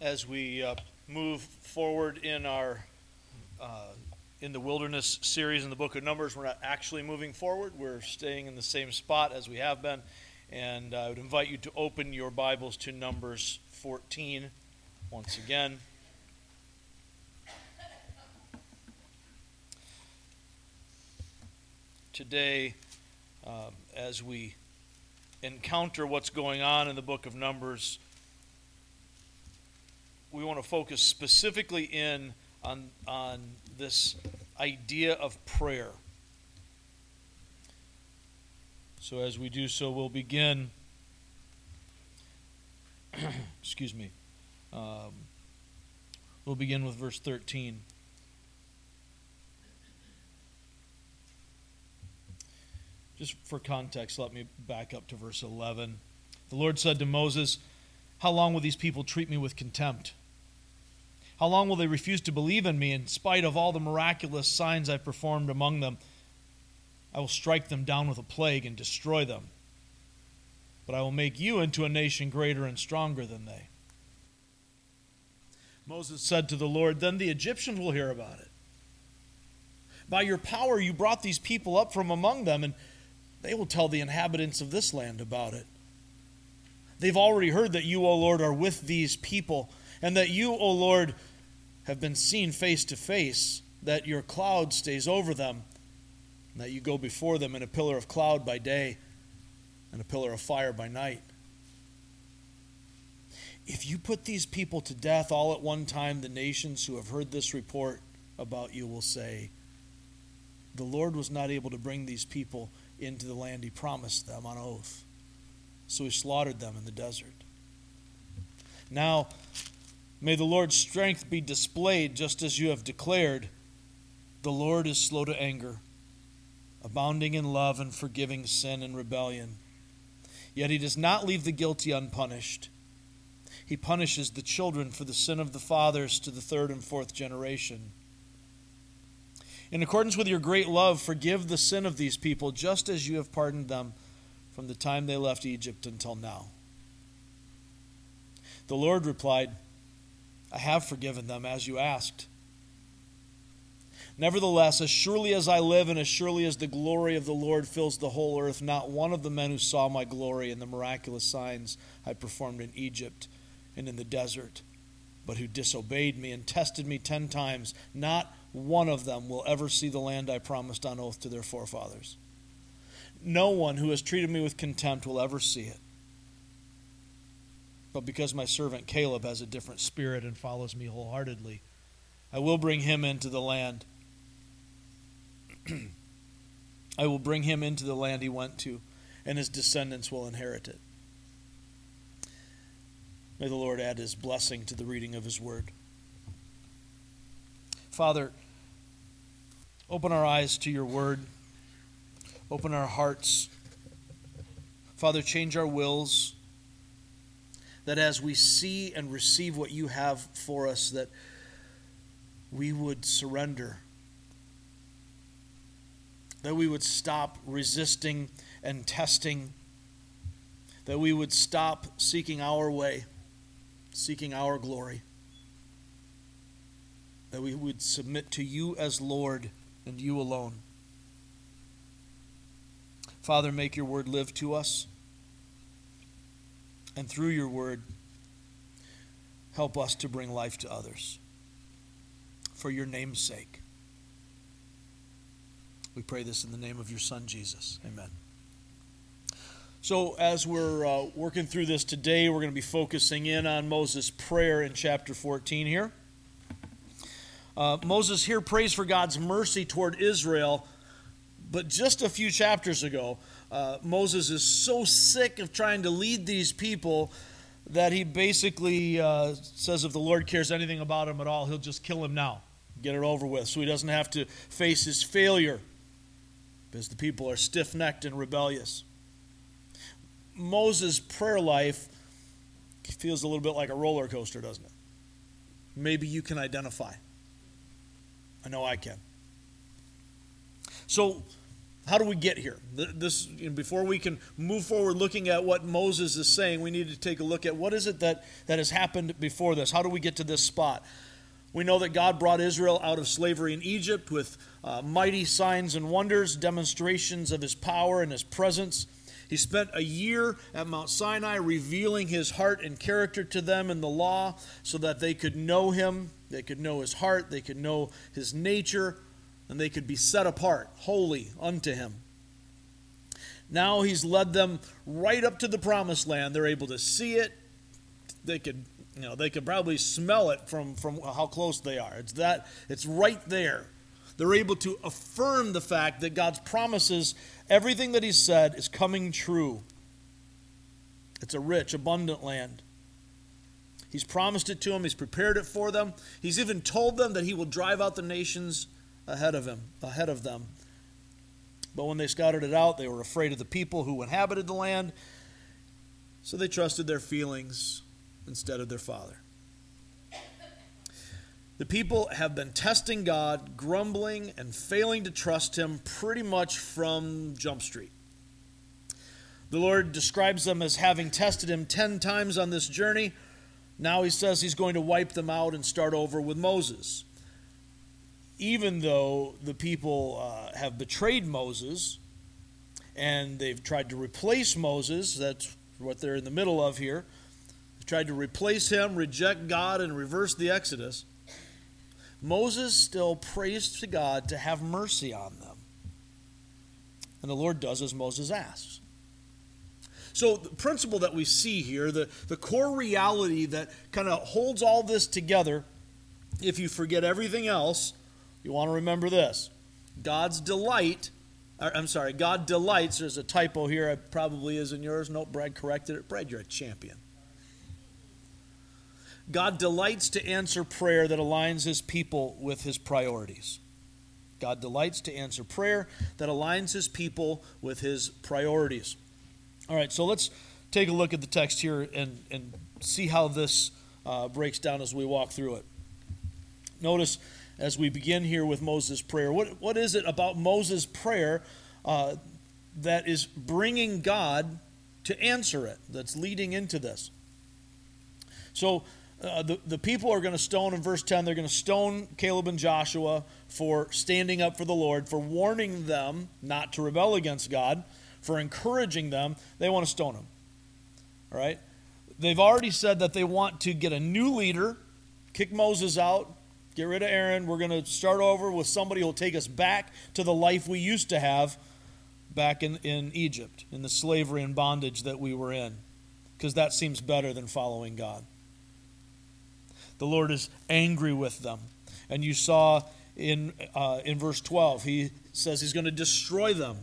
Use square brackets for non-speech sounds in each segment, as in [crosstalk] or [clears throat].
as we uh, move forward in our uh, in the wilderness series in the book of numbers we're not actually moving forward. We're staying in the same spot as we have been. And i would invite you to open your bibles to numbers 14 once again. Today um, as we encounter what's going on in the book of numbers we want to focus specifically in on, on this idea of prayer. So, as we do so, we'll begin. [clears throat] excuse me. Um, we'll begin with verse 13. Just for context, let me back up to verse 11. The Lord said to Moses, How long will these people treat me with contempt? How long will they refuse to believe in me in spite of all the miraculous signs I've performed among them? I will strike them down with a plague and destroy them. But I will make you into a nation greater and stronger than they. Moses said to the Lord, Then the Egyptians will hear about it. By your power, you brought these people up from among them, and they will tell the inhabitants of this land about it. They've already heard that you, O Lord, are with these people, and that you, O Lord, have been seen face to face, that your cloud stays over them, that you go before them in a pillar of cloud by day and a pillar of fire by night. If you put these people to death all at one time, the nations who have heard this report about you will say, The Lord was not able to bring these people into the land he promised them on oath, so he slaughtered them in the desert. Now, May the Lord's strength be displayed just as you have declared. The Lord is slow to anger, abounding in love and forgiving sin and rebellion. Yet he does not leave the guilty unpunished. He punishes the children for the sin of the fathers to the third and fourth generation. In accordance with your great love, forgive the sin of these people, just as you have pardoned them from the time they left Egypt until now. The Lord replied, I have forgiven them as you asked. Nevertheless, as surely as I live and as surely as the glory of the Lord fills the whole earth, not one of the men who saw my glory and the miraculous signs I performed in Egypt and in the desert, but who disobeyed me and tested me ten times, not one of them will ever see the land I promised on oath to their forefathers. No one who has treated me with contempt will ever see it. But because my servant Caleb has a different spirit and follows me wholeheartedly, I will bring him into the land. [clears throat] I will bring him into the land he went to, and his descendants will inherit it. May the Lord add his blessing to the reading of his word. Father, open our eyes to your word, open our hearts. Father, change our wills that as we see and receive what you have for us, that we would surrender, that we would stop resisting and testing, that we would stop seeking our way, seeking our glory, that we would submit to you as Lord and you alone. Father, make your word live to us and through your word, help us to bring life to others. For your name's sake. We pray this in the name of your Son, Jesus. Amen. So, as we're uh, working through this today, we're going to be focusing in on Moses' prayer in chapter 14 here. Uh, Moses here prays for God's mercy toward Israel, but just a few chapters ago, uh, Moses is so sick of trying to lead these people that he basically uh, says if the Lord cares anything about him at all, he'll just kill him now, get it over with, so he doesn't have to face his failure because the people are stiff necked and rebellious. Moses' prayer life feels a little bit like a roller coaster, doesn't it? Maybe you can identify. I know I can. So, how do we get here? This you know, before we can move forward looking at what Moses is saying, we need to take a look at what is it that, that has happened before this? How do we get to this spot? We know that God brought Israel out of slavery in Egypt with uh, mighty signs and wonders, demonstrations of his power and his presence. He spent a year at Mount Sinai revealing his heart and character to them in the law so that they could know him, they could know his heart, they could know his nature, and they could be set apart, holy unto him. Now he's led them right up to the promised land. They're able to see it. They could, you know, they could probably smell it from, from how close they are. It's that it's right there. They're able to affirm the fact that God's promises, everything that He said, is coming true. It's a rich, abundant land. He's promised it to them, He's prepared it for them. He's even told them that He will drive out the nations ahead of him, ahead of them. But when they scouted it out, they were afraid of the people who inhabited the land, so they trusted their feelings instead of their father. The people have been testing God, grumbling, and failing to trust Him pretty much from Jump Street. The Lord describes them as having tested Him 10 times on this journey. Now He says He's going to wipe them out and start over with Moses even though the people uh, have betrayed Moses and they've tried to replace Moses, that's what they're in the middle of here. They tried to replace him, reject God, and reverse the Exodus. Moses still prays to God to have mercy on them. And the Lord does as Moses asks. So, the principle that we see here, the, the core reality that kind of holds all this together, if you forget everything else, you want to remember this God's delight, or, I'm sorry, God delights, there's a typo here, it probably is in yours. Nope, Brad corrected it. Brad, you're a champion. God delights to answer prayer that aligns his people with his priorities. God delights to answer prayer that aligns his people with his priorities. All right, so let's take a look at the text here and, and see how this uh, breaks down as we walk through it. Notice as we begin here with Moses' prayer. What, what is it about Moses' prayer uh, that is bringing God to answer it, that's leading into this? So, uh, the, the people are going to stone in verse 10, they're going to stone Caleb and Joshua for standing up for the Lord, for warning them not to rebel against God, for encouraging them. They want to stone them. All right? They've already said that they want to get a new leader, kick Moses out, Get rid of Aaron. We're going to start over with somebody who will take us back to the life we used to have back in, in Egypt, in the slavery and bondage that we were in, because that seems better than following God. The Lord is angry with them. And you saw in, uh, in verse 12, he says he's going to destroy them.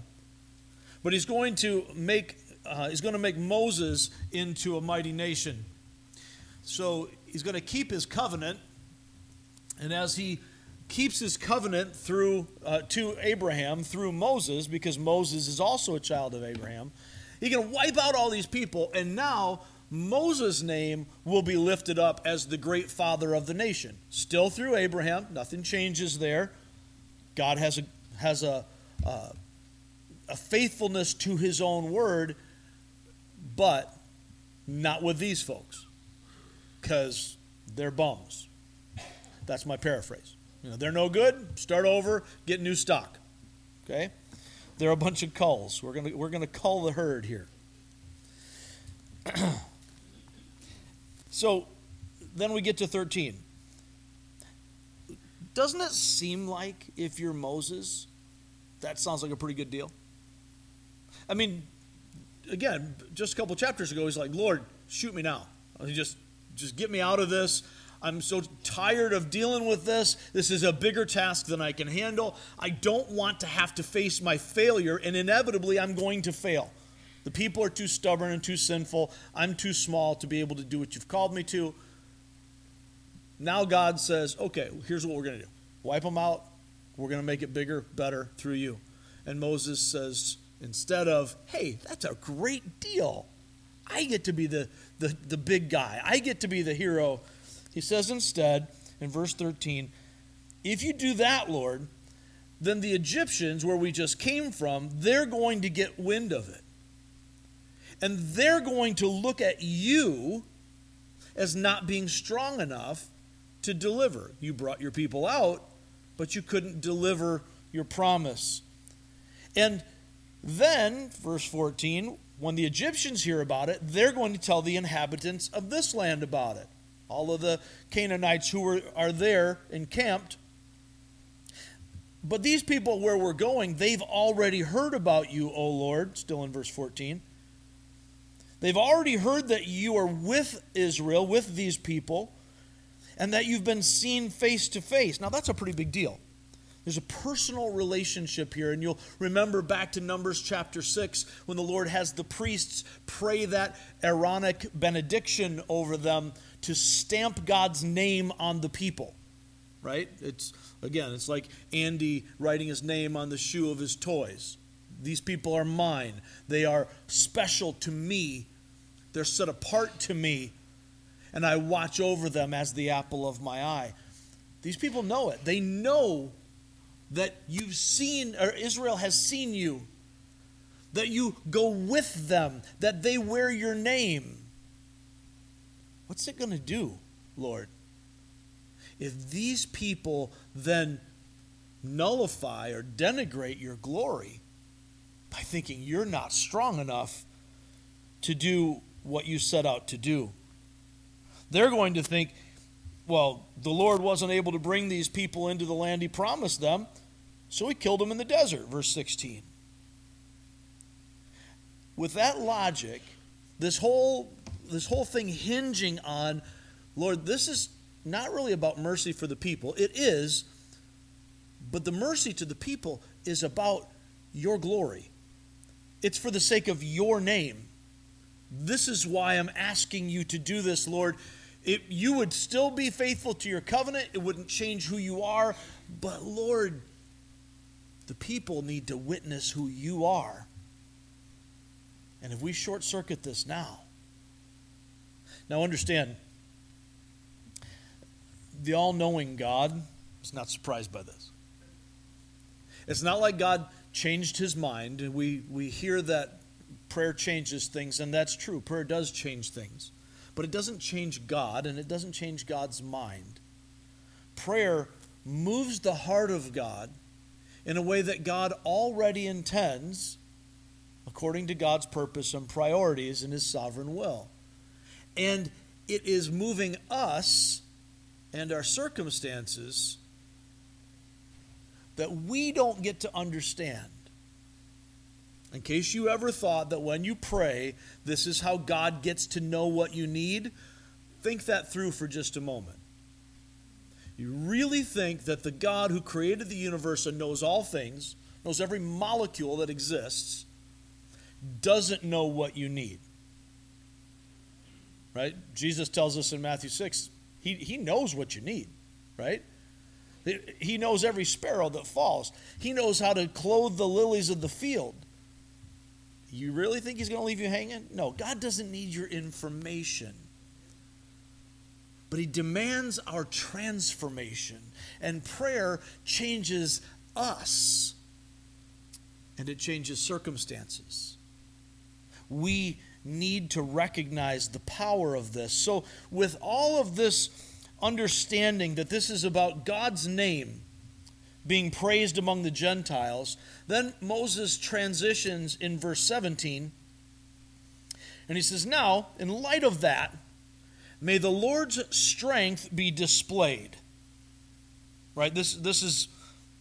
But he's going to make, uh, he's going to make Moses into a mighty nation. So he's going to keep his covenant and as he keeps his covenant through uh, to Abraham through Moses, because Moses is also a child of Abraham, he can wipe out all these people, and now Moses' name will be lifted up as the great father of the nation. Still through Abraham, nothing changes there. God has a has a uh, a faithfulness to His own word, but not with these folks, because they're bums. That's my paraphrase. You know, they're no good, start over, get new stock. Okay? They're a bunch of culls. We're gonna we're gonna cull the herd here. [clears throat] so then we get to 13. Doesn't it seem like if you're Moses, that sounds like a pretty good deal? I mean, again, just a couple chapters ago, he's like, Lord, shoot me now. Just, just get me out of this. I'm so tired of dealing with this. This is a bigger task than I can handle. I don't want to have to face my failure, and inevitably, I'm going to fail. The people are too stubborn and too sinful. I'm too small to be able to do what you've called me to. Now, God says, okay, here's what we're going to do wipe them out. We're going to make it bigger, better through you. And Moses says, instead of, hey, that's a great deal. I get to be the, the, the big guy, I get to be the hero he says instead in verse 13, If you do that, Lord, then the Egyptians, where we just came from, they're going to get wind of it. And they're going to look at you as not being strong enough to deliver. You brought your people out, but you couldn't deliver your promise. And then, verse 14, when the Egyptians hear about it, they're going to tell the inhabitants of this land about it. All of the Canaanites who are, are there encamped. But these people where we're going, they've already heard about you, O Lord, still in verse 14. They've already heard that you are with Israel, with these people, and that you've been seen face to face. Now, that's a pretty big deal. There's a personal relationship here, and you'll remember back to Numbers chapter 6 when the Lord has the priests pray that Aaronic benediction over them to stamp God's name on the people. Right? It's again, it's like Andy writing his name on the shoe of his toys. These people are mine. They are special to me. They're set apart to me, and I watch over them as the apple of my eye. These people know it. They know that you've seen, or Israel has seen you, that you go with them, that they wear your name. What's it going to do, Lord? If these people then nullify or denigrate your glory by thinking you're not strong enough to do what you set out to do, they're going to think well, the Lord wasn't able to bring these people into the land he promised them, so he killed them in the desert, verse 16. With that logic, this whole this whole thing hinging on Lord, this is not really about mercy for the people. It is, but the mercy to the people is about your glory. It's for the sake of your name. This is why I'm asking you to do this, Lord it, you would still be faithful to your covenant, it wouldn't change who you are. But Lord, the people need to witness who you are. And if we short circuit this now, now understand, the all knowing God is not surprised by this. It's not like God changed his mind. We, we hear that prayer changes things, and that's true. Prayer does change things. But it doesn't change God and it doesn't change God's mind. Prayer moves the heart of God in a way that God already intends according to God's purpose and priorities in His sovereign will. And it is moving us and our circumstances that we don't get to understand. In case you ever thought that when you pray, this is how God gets to know what you need, think that through for just a moment. You really think that the God who created the universe and knows all things, knows every molecule that exists, doesn't know what you need. Right? Jesus tells us in Matthew 6, he, he knows what you need, right? He knows every sparrow that falls. He knows how to clothe the lilies of the field. You really think he's going to leave you hanging? No, God doesn't need your information. But he demands our transformation. And prayer changes us, and it changes circumstances. We need to recognize the power of this. So, with all of this understanding that this is about God's name, being praised among the Gentiles. Then Moses transitions in verse 17, and he says, Now, in light of that, may the Lord's strength be displayed. Right? This, this, is,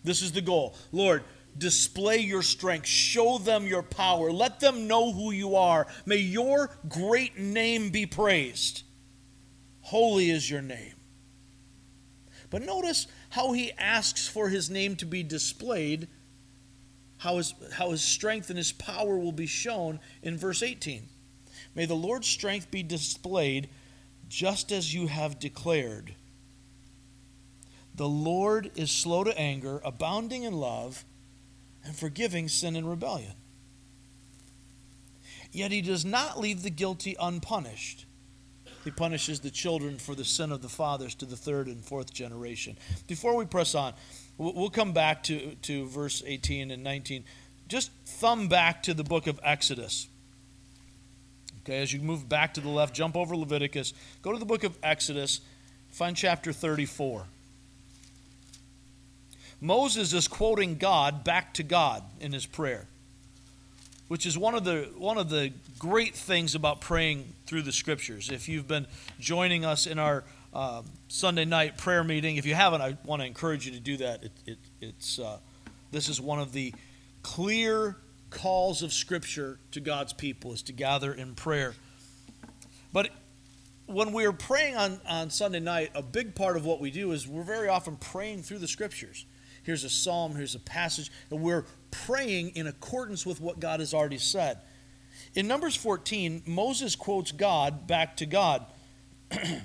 this is the goal. Lord, display your strength. Show them your power. Let them know who you are. May your great name be praised. Holy is your name. But notice how he asks for his name to be displayed, how his, how his strength and his power will be shown in verse 18. May the Lord's strength be displayed just as you have declared. The Lord is slow to anger, abounding in love, and forgiving sin and rebellion. Yet he does not leave the guilty unpunished. He punishes the children for the sin of the fathers to the third and fourth generation. Before we press on, we'll come back to, to verse 18 and 19. Just thumb back to the book of Exodus. Okay, as you move back to the left, jump over Leviticus, go to the book of Exodus, find chapter 34. Moses is quoting God back to God in his prayer, which is one of the one of the great things about praying through the scriptures. If you've been joining us in our uh, Sunday night prayer meeting, if you haven't, I want to encourage you to do that. It, it, it's uh, this is one of the clear calls of Scripture to God's people is to gather in prayer. But when we're praying on, on Sunday night, a big part of what we do is we're very often praying through the Scriptures. Here's a psalm, here's a passage, and we're praying in accordance with what God has already said. In Numbers 14, Moses quotes God back to God. [clears throat] and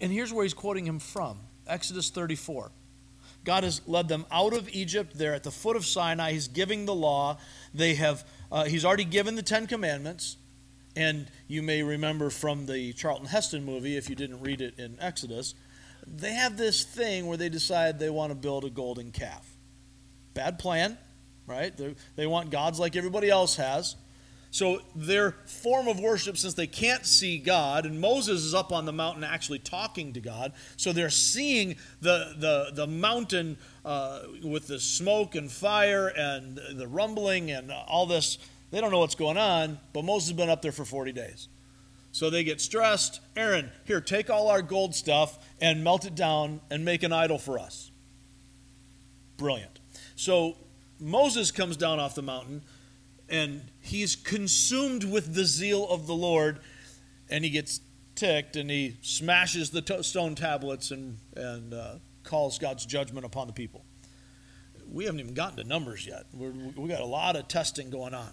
here's where he's quoting him from Exodus 34. God has led them out of Egypt. They're at the foot of Sinai. He's giving the law. They have. Uh, he's already given the Ten Commandments, and you may remember from the Charlton Heston movie, if you didn't read it in Exodus, they have this thing where they decide they want to build a golden calf. Bad plan, right? They're, they want gods like everybody else has. So their form of worship, since they can't see God, and Moses is up on the mountain actually talking to God, so they're seeing the the the mountain uh, with the smoke and fire and the rumbling and all this. They don't know what's going on, but Moses has been up there for 40 days. So they get stressed. Aaron, here, take all our gold stuff and melt it down and make an idol for us. Brilliant. So Moses comes down off the mountain and he's consumed with the zeal of the Lord, and he gets ticked and he smashes the to- stone tablets and, and uh, calls God's judgment upon the people. We haven't even gotten to numbers yet. We're, we got a lot of testing going on.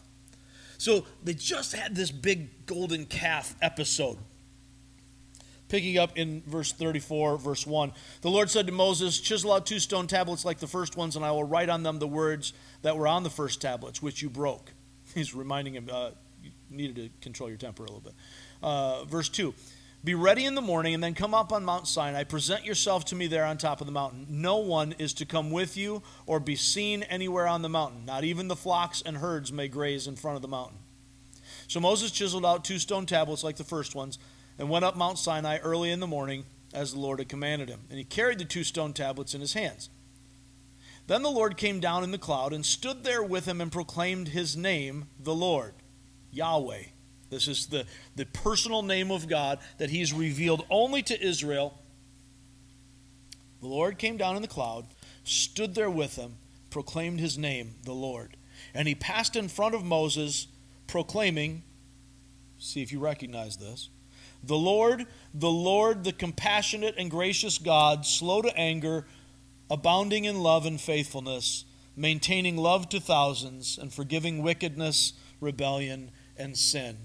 So they just had this big golden calf episode. Picking up in verse 34, verse 1. The Lord said to Moses, Chisel out two stone tablets like the first ones, and I will write on them the words that were on the first tablets, which you broke. [laughs] He's reminding him, uh, you needed to control your temper a little bit. Uh, verse 2 Be ready in the morning and then come up on Mount Sinai. Present yourself to me there on top of the mountain. No one is to come with you or be seen anywhere on the mountain. Not even the flocks and herds may graze in front of the mountain. So Moses chiseled out two stone tablets like the first ones and went up Mount Sinai early in the morning as the Lord had commanded him. And he carried the two stone tablets in his hands. Then the Lord came down in the cloud and stood there with him and proclaimed his name, the Lord, Yahweh. This is the, the personal name of God that he's revealed only to Israel. The Lord came down in the cloud, stood there with him, proclaimed his name, the Lord. And he passed in front of Moses, proclaiming, see if you recognize this, the Lord, the Lord, the compassionate and gracious God, slow to anger abounding in love and faithfulness, maintaining love to thousands, and forgiving wickedness, rebellion, and sin.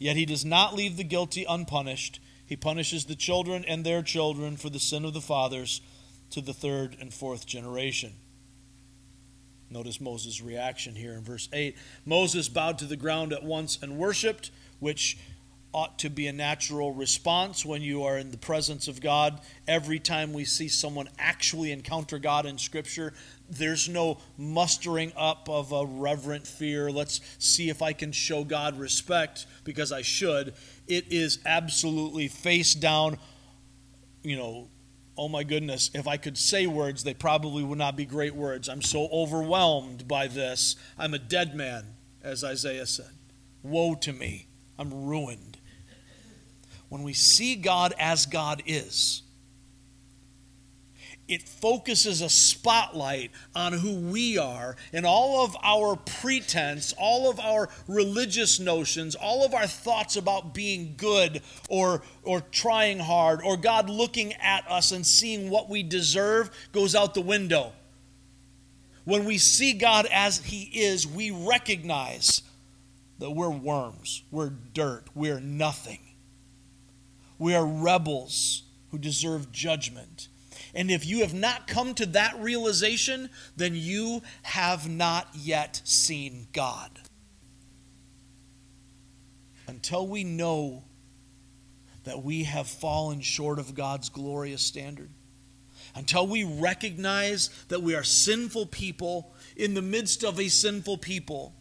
Yet he does not leave the guilty unpunished. He punishes the children and their children for the sin of the fathers to the third and fourth generation. Notice Moses' reaction here in verse 8. Moses bowed to the ground at once and worshiped, which ought to be a natural response when you are in the presence of God. Every time we see someone actually encounter God in Scripture, there's no mustering up of a reverent fear. Let's see if I can show God respect because I should. It is absolutely face down, you know. Oh my goodness, if I could say words, they probably would not be great words. I'm so overwhelmed by this. I'm a dead man, as Isaiah said. Woe to me. I'm ruined when we see God as God is, it focuses a spotlight on who we are and all of our pretense, all of our religious notions, all of our thoughts about being good or, or trying hard, or God looking at us and seeing what we deserve goes out the window. When we see God as He is, we recognize that we're worms, we're dirt, we're nothing. We are rebels who deserve judgment. And if you have not come to that realization, then you have not yet seen God. Until we know that we have fallen short of God's glorious standard. Until we recognize that we are sinful people in the midst of a sinful people,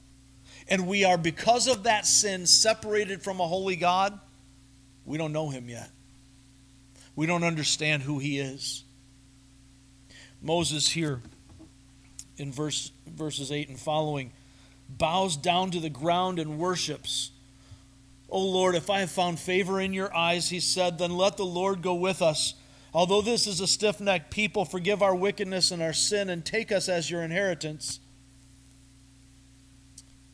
and we are, because of that sin, separated from a holy God, we don't know Him yet. We don't understand who He is. Moses here in verse, verses 8 and following bows down to the ground and worships. O Lord, if I have found favor in your eyes, he said, then let the Lord go with us. Although this is a stiff necked people, forgive our wickedness and our sin and take us as your inheritance.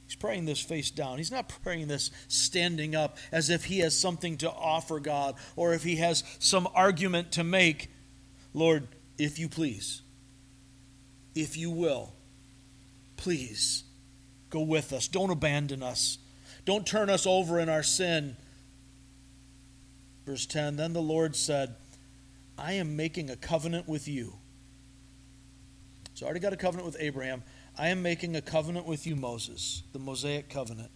He's praying this face down. He's not praying this standing up as if he has something to offer God or if he has some argument to make. Lord, if you please, if you will, please go with us. Don't abandon us. Don't turn us over in our sin. Verse 10 Then the Lord said, I am making a covenant with you. So I already got a covenant with Abraham. I am making a covenant with you, Moses, the Mosaic covenant.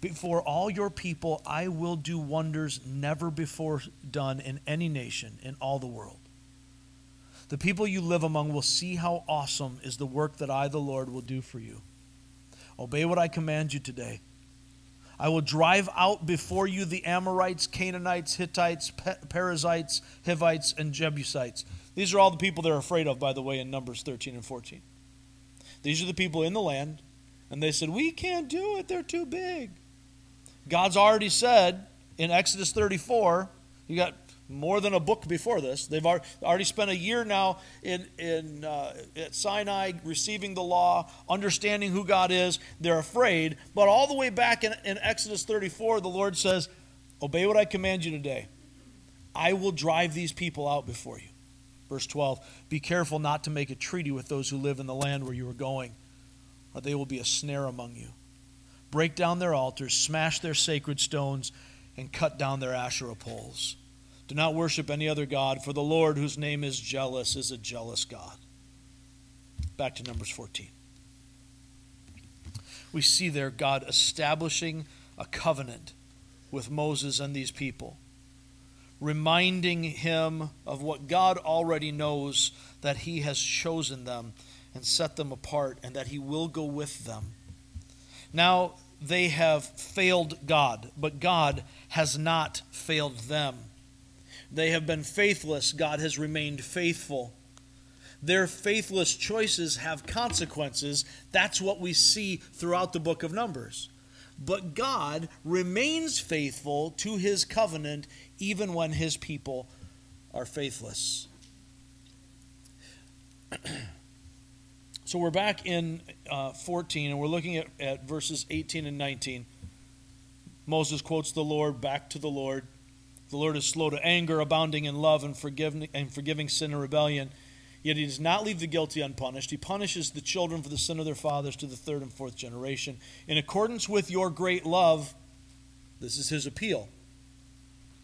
Before all your people, I will do wonders never before done in any nation in all the world. The people you live among will see how awesome is the work that I, the Lord, will do for you. Obey what I command you today. I will drive out before you the Amorites, Canaanites, Hittites, Perizzites, Hivites, and Jebusites. These are all the people they're afraid of, by the way, in Numbers 13 and 14. These are the people in the land, and they said, We can't do it, they're too big. God's already said in Exodus 34, you got more than a book before this. They've already spent a year now in, in uh, at Sinai receiving the law, understanding who God is. They're afraid. But all the way back in, in Exodus 34, the Lord says, Obey what I command you today. I will drive these people out before you. Verse 12 Be careful not to make a treaty with those who live in the land where you are going, or they will be a snare among you. Break down their altars, smash their sacred stones, and cut down their Asherah poles. Do not worship any other God, for the Lord, whose name is jealous, is a jealous God. Back to Numbers 14. We see there God establishing a covenant with Moses and these people, reminding him of what God already knows that he has chosen them and set them apart, and that he will go with them. Now they have failed God, but God has not failed them. They have been faithless. God has remained faithful. Their faithless choices have consequences. That's what we see throughout the book of Numbers. But God remains faithful to his covenant even when his people are faithless. [clears throat] so we're back in uh, 14 and we're looking at, at verses 18 and 19. Moses quotes the Lord back to the Lord. The Lord is slow to anger, abounding in love, and forgiving, and forgiving sin and rebellion. Yet he does not leave the guilty unpunished. He punishes the children for the sin of their fathers to the third and fourth generation. In accordance with your great love, this is his appeal.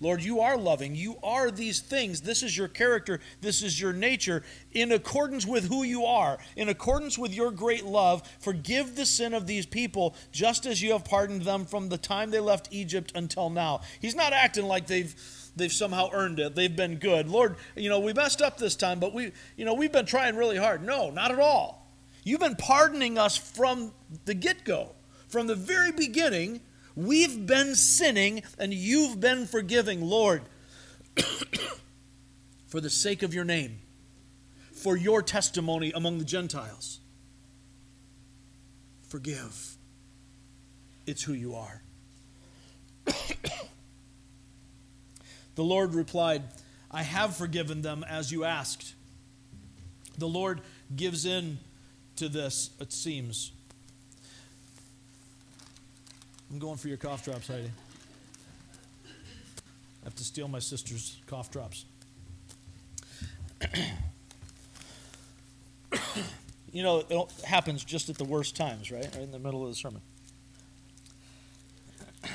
Lord, you are loving. You are these things. This is your character. This is your nature. In accordance with who you are, in accordance with your great love, forgive the sin of these people just as you have pardoned them from the time they left Egypt until now. He's not acting like they've they've somehow earned it. They've been good. Lord, you know, we messed up this time, but we, you know, we've been trying really hard. No, not at all. You've been pardoning us from the get-go. From the very beginning, We've been sinning and you've been forgiving, Lord, [coughs] for the sake of your name, for your testimony among the Gentiles. Forgive. It's who you are. [coughs] the Lord replied, I have forgiven them as you asked. The Lord gives in to this, it seems. I'm going for your cough drops, Heidi. I have to steal my sister's cough drops. [coughs] you know, it happens just at the worst times, right? Right in the middle of the sermon. [coughs]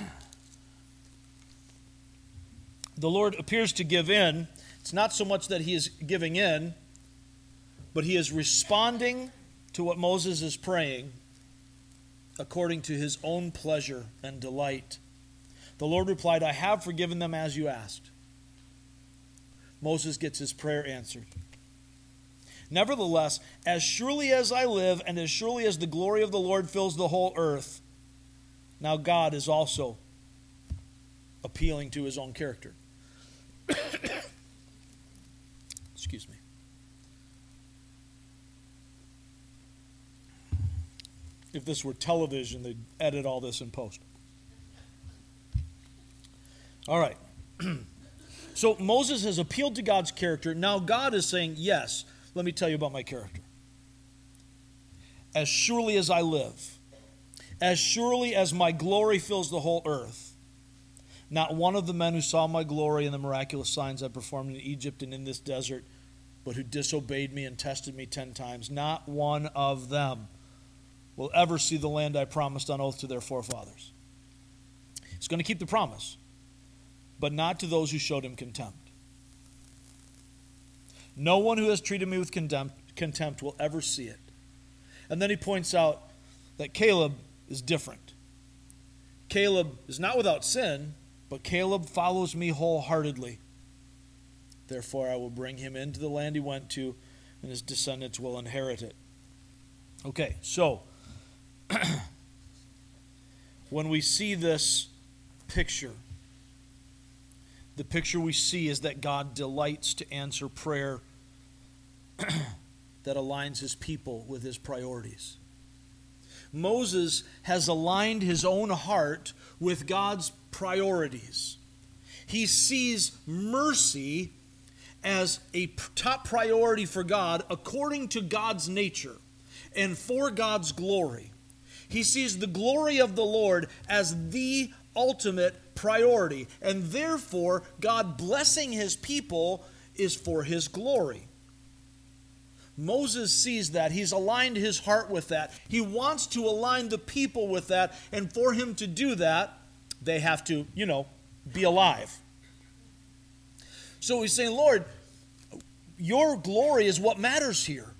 the Lord appears to give in. It's not so much that he is giving in, but he is responding to what Moses is praying according to his own pleasure and delight. The Lord replied, I have forgiven them as you asked. Moses gets his prayer answered. Nevertheless, as surely as I live, and as surely as the glory of the Lord fills the whole earth, now God is also appealing to his own character. Excuse me. If this were television, they'd edit all this in post. All right. [clears throat] so Moses has appealed to God's character. Now God is saying, Yes, let me tell you about my character. As surely as I live, as surely as my glory fills the whole earth, not one of the men who saw my glory and the miraculous signs I performed in Egypt and in this desert, but who disobeyed me and tested me ten times, not one of them will ever see the land I promised on oath to their forefathers. He's going to keep the promise, but not to those who showed him contempt. No one who has treated me with contempt, contempt will ever see it. And then he points out that Caleb is different. Caleb is not without sin, but Caleb follows me wholeheartedly. Therefore, I will bring him into the land he went to, and his descendants will inherit it. Okay, so [clears throat] when we see this picture, the picture we see is that God delights to answer prayer [clears throat] that aligns his people with his priorities. Moses has aligned his own heart with God's priorities. He sees mercy as a top priority for God according to God's nature and for God's glory. He sees the glory of the Lord as the ultimate priority, and therefore, God blessing his people is for his glory. Moses sees that. He's aligned his heart with that. He wants to align the people with that, and for him to do that, they have to, you know, be alive. So he's saying, Lord, your glory is what matters here.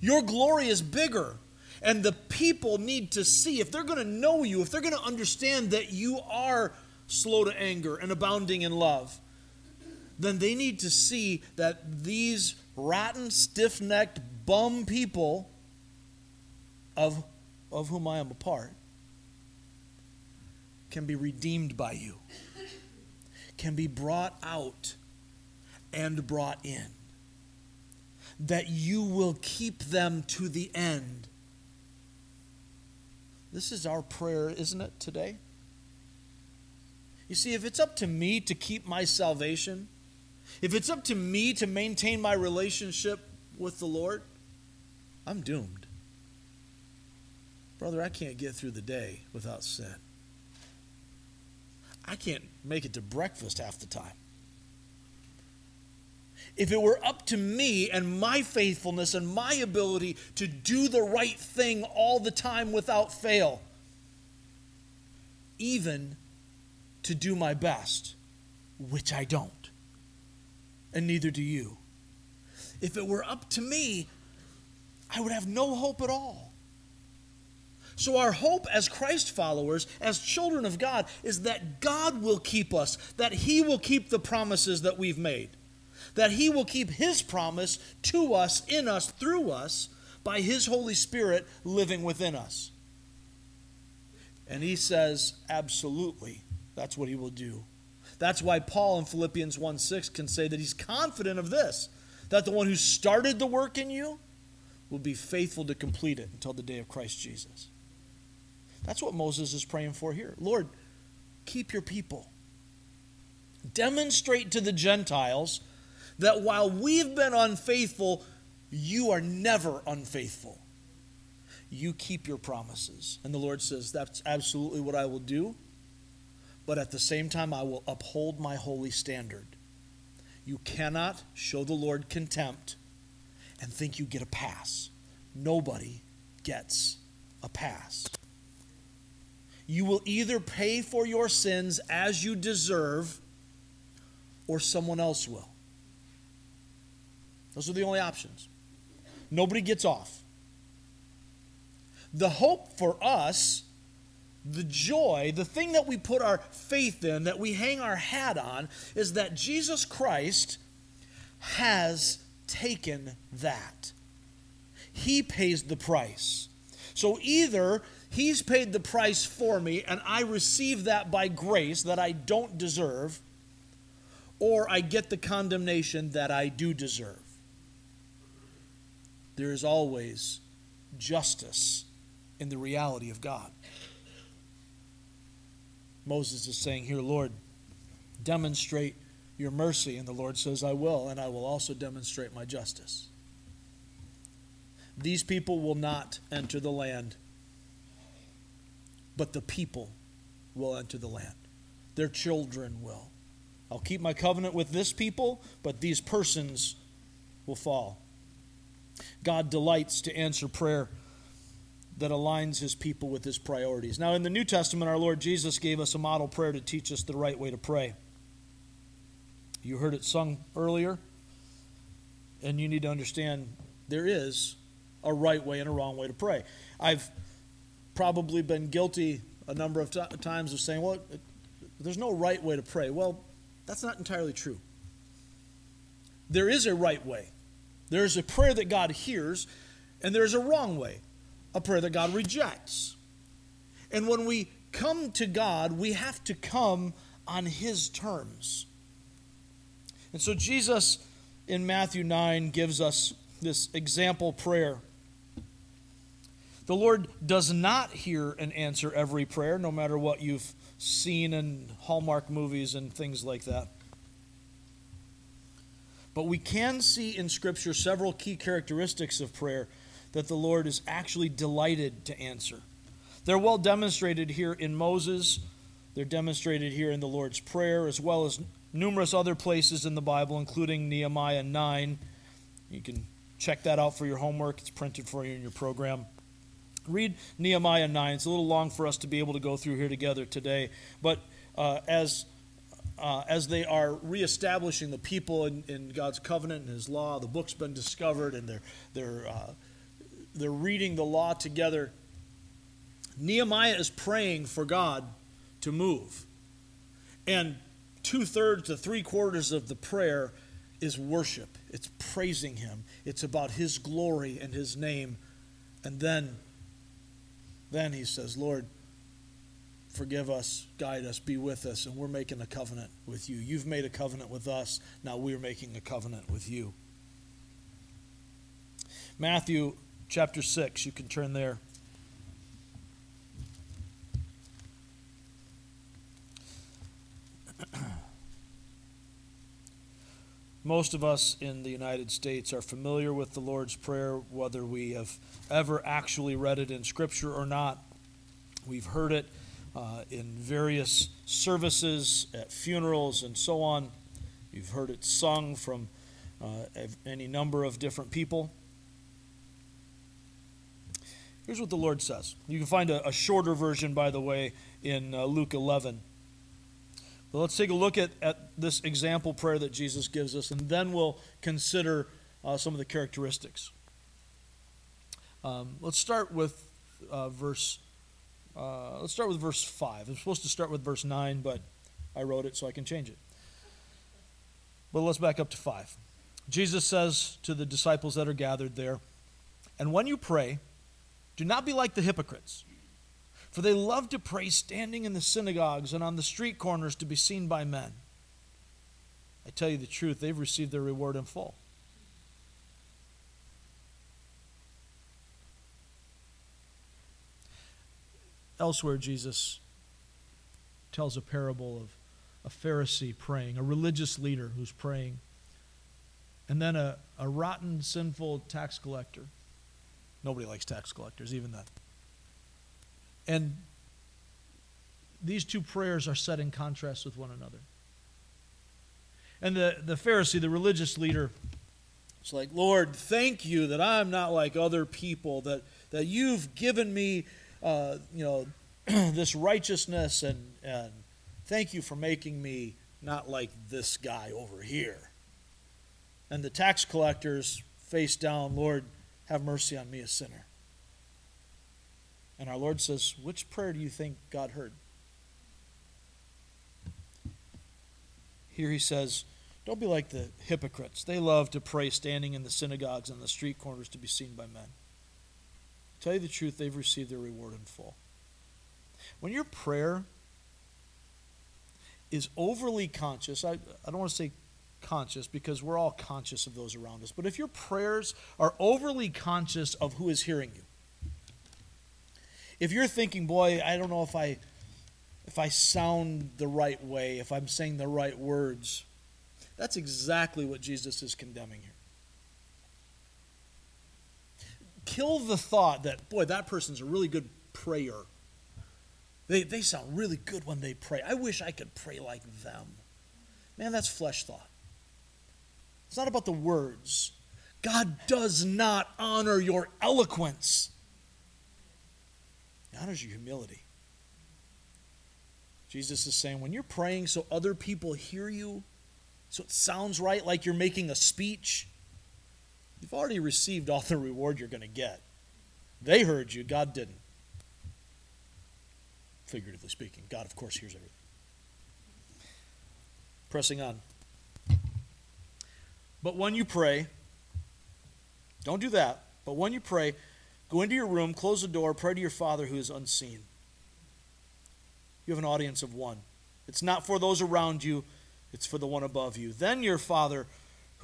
Your glory is bigger. And the people need to see, if they're going to know you, if they're going to understand that you are slow to anger and abounding in love, then they need to see that these rotten, stiff necked, bum people of, of whom I am a part can be redeemed by you, can be brought out and brought in. That you will keep them to the end. This is our prayer, isn't it, today? You see, if it's up to me to keep my salvation, if it's up to me to maintain my relationship with the Lord, I'm doomed. Brother, I can't get through the day without sin. I can't make it to breakfast half the time. If it were up to me and my faithfulness and my ability to do the right thing all the time without fail, even to do my best, which I don't, and neither do you. If it were up to me, I would have no hope at all. So, our hope as Christ followers, as children of God, is that God will keep us, that He will keep the promises that we've made, that He will keep His promise to us, in us, through us, by His Holy Spirit living within us. And He says, absolutely, that's what He will do. That's why Paul in Philippians 1 6 can say that he's confident of this, that the one who started the work in you will be faithful to complete it until the day of Christ Jesus. That's what Moses is praying for here. Lord, keep your people. Demonstrate to the Gentiles that while we've been unfaithful, you are never unfaithful. You keep your promises. And the Lord says, That's absolutely what I will do. But at the same time, I will uphold my holy standard. You cannot show the Lord contempt and think you get a pass. Nobody gets a pass you will either pay for your sins as you deserve or someone else will. Those are the only options. Nobody gets off. The hope for us the joy, the thing that we put our faith in, that we hang our hat on, is that Jesus Christ has taken that. He pays the price. So either He's paid the price for me and I receive that by grace that I don't deserve, or I get the condemnation that I do deserve. There is always justice in the reality of God. Moses is saying here, Lord, demonstrate your mercy. And the Lord says, I will, and I will also demonstrate my justice. These people will not enter the land, but the people will enter the land. Their children will. I'll keep my covenant with this people, but these persons will fall. God delights to answer prayer that aligns his people with his priorities. Now, in the New Testament, our Lord Jesus gave us a model prayer to teach us the right way to pray. You heard it sung earlier, and you need to understand there is a right way and a wrong way to pray. I've probably been guilty a number of t- times of saying, well, there's no right way to pray. Well, that's not entirely true. There is a right way. There's a prayer that God hears, and there's a wrong way a prayer that God rejects. And when we come to God, we have to come on His terms. And so Jesus in Matthew 9 gives us this example prayer. The Lord does not hear and answer every prayer, no matter what you've seen in Hallmark movies and things like that. But we can see in Scripture several key characteristics of prayer that the Lord is actually delighted to answer. They're well demonstrated here in Moses, they're demonstrated here in the Lord's Prayer, as well as numerous other places in the Bible, including Nehemiah 9. You can check that out for your homework, it's printed for you in your program. Read Nehemiah 9. It's a little long for us to be able to go through here together today, but uh, as uh, as they are reestablishing the people in, in, God's covenant and His law, the book's been discovered, and they're they're uh, they're reading the law together. Nehemiah is praying for God to move. And two thirds to three quarters of the prayer is worship. It's praising Him. It's about His glory and His name. And then, then he says, Lord, forgive us, guide us, be with us, and we're making a covenant with you. You've made a covenant with us. Now we're making a covenant with you. Matthew chapter 6. You can turn there. [clears throat] Most of us in the United States are familiar with the Lord's Prayer, whether we have ever actually read it in Scripture or not. We've heard it uh, in various services, at funerals, and so on. You've heard it sung from uh, any number of different people. Here's what the Lord says. You can find a, a shorter version, by the way, in uh, Luke 11. But let's take a look at, at this example prayer that Jesus gives us, and then we'll consider uh, some of the characteristics. Um, let's start with uh, verse. Uh, let's start with verse five. I'm supposed to start with verse nine, but I wrote it so I can change it. But let's back up to five. Jesus says to the disciples that are gathered there, "And when you pray." Do not be like the hypocrites, for they love to pray standing in the synagogues and on the street corners to be seen by men. I tell you the truth, they've received their reward in full. Elsewhere, Jesus tells a parable of a Pharisee praying, a religious leader who's praying, and then a, a rotten, sinful tax collector Nobody likes tax collectors, even then. And these two prayers are set in contrast with one another. And the, the Pharisee, the religious leader, it's like, Lord, thank you that I'm not like other people, that, that you've given me, uh, you know, [clears throat] this righteousness, and, and thank you for making me not like this guy over here. And the tax collectors face down, Lord, have mercy on me, a sinner. And our Lord says, Which prayer do you think God heard? Here he says, Don't be like the hypocrites. They love to pray standing in the synagogues and the street corners to be seen by men. Tell you the truth, they've received their reward in full. When your prayer is overly conscious, I, I don't want to say conscious because we're all conscious of those around us, but if your prayers are overly conscious of who is hearing you, if you're thinking, boy, I don't know if I if I sound the right way, if I'm saying the right words, that's exactly what Jesus is condemning here. Kill the thought that, boy, that person's a really good prayer. They, they sound really good when they pray. I wish I could pray like them. Man, that's flesh thought. It's not about the words. God does not honor your eloquence, He honors your humility. Jesus is saying when you're praying so other people hear you, so it sounds right like you're making a speech, you've already received all the reward you're going to get. They heard you, God didn't. Figuratively speaking, God, of course, hears everything. Pressing on. But when you pray, don't do that. But when you pray, go into your room, close the door, pray to your Father who is unseen you have an audience of one. It's not for those around you, it's for the one above you. Then your Father,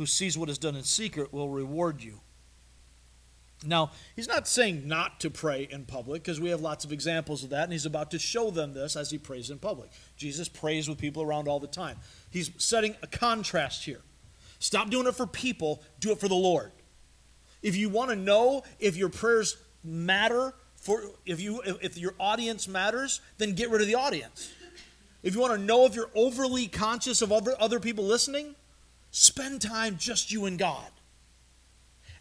who sees what is done in secret, will reward you. Now, he's not saying not to pray in public because we have lots of examples of that, and he's about to show them this as he prays in public. Jesus prays with people around all the time. He's setting a contrast here. Stop doing it for people, do it for the Lord. If you want to know if your prayers matter for if you if your audience matters, then get rid of the audience. If you want to know if you're overly conscious of other, other people listening, spend time just you and God.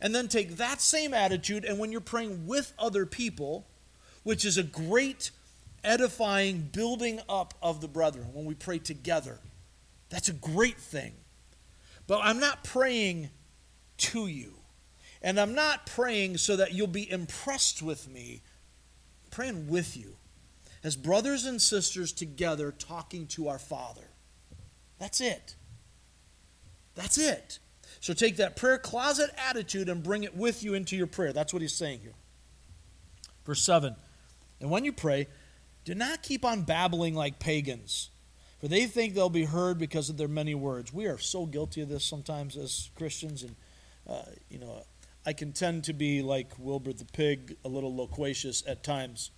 And then take that same attitude, and when you're praying with other people, which is a great edifying building up of the brethren, when we pray together, that's a great thing. But I'm not praying to you. And I'm not praying so that you'll be impressed with me praying with you as brothers and sisters together talking to our Father. That's it. That's it. So take that prayer closet attitude and bring it with you into your prayer. That's what he's saying here. Verse 7 And when you pray, do not keep on babbling like pagans, for they think they'll be heard because of their many words. We are so guilty of this sometimes as Christians, and, uh, you know, I can tend to be like Wilbur the pig, a little loquacious at times.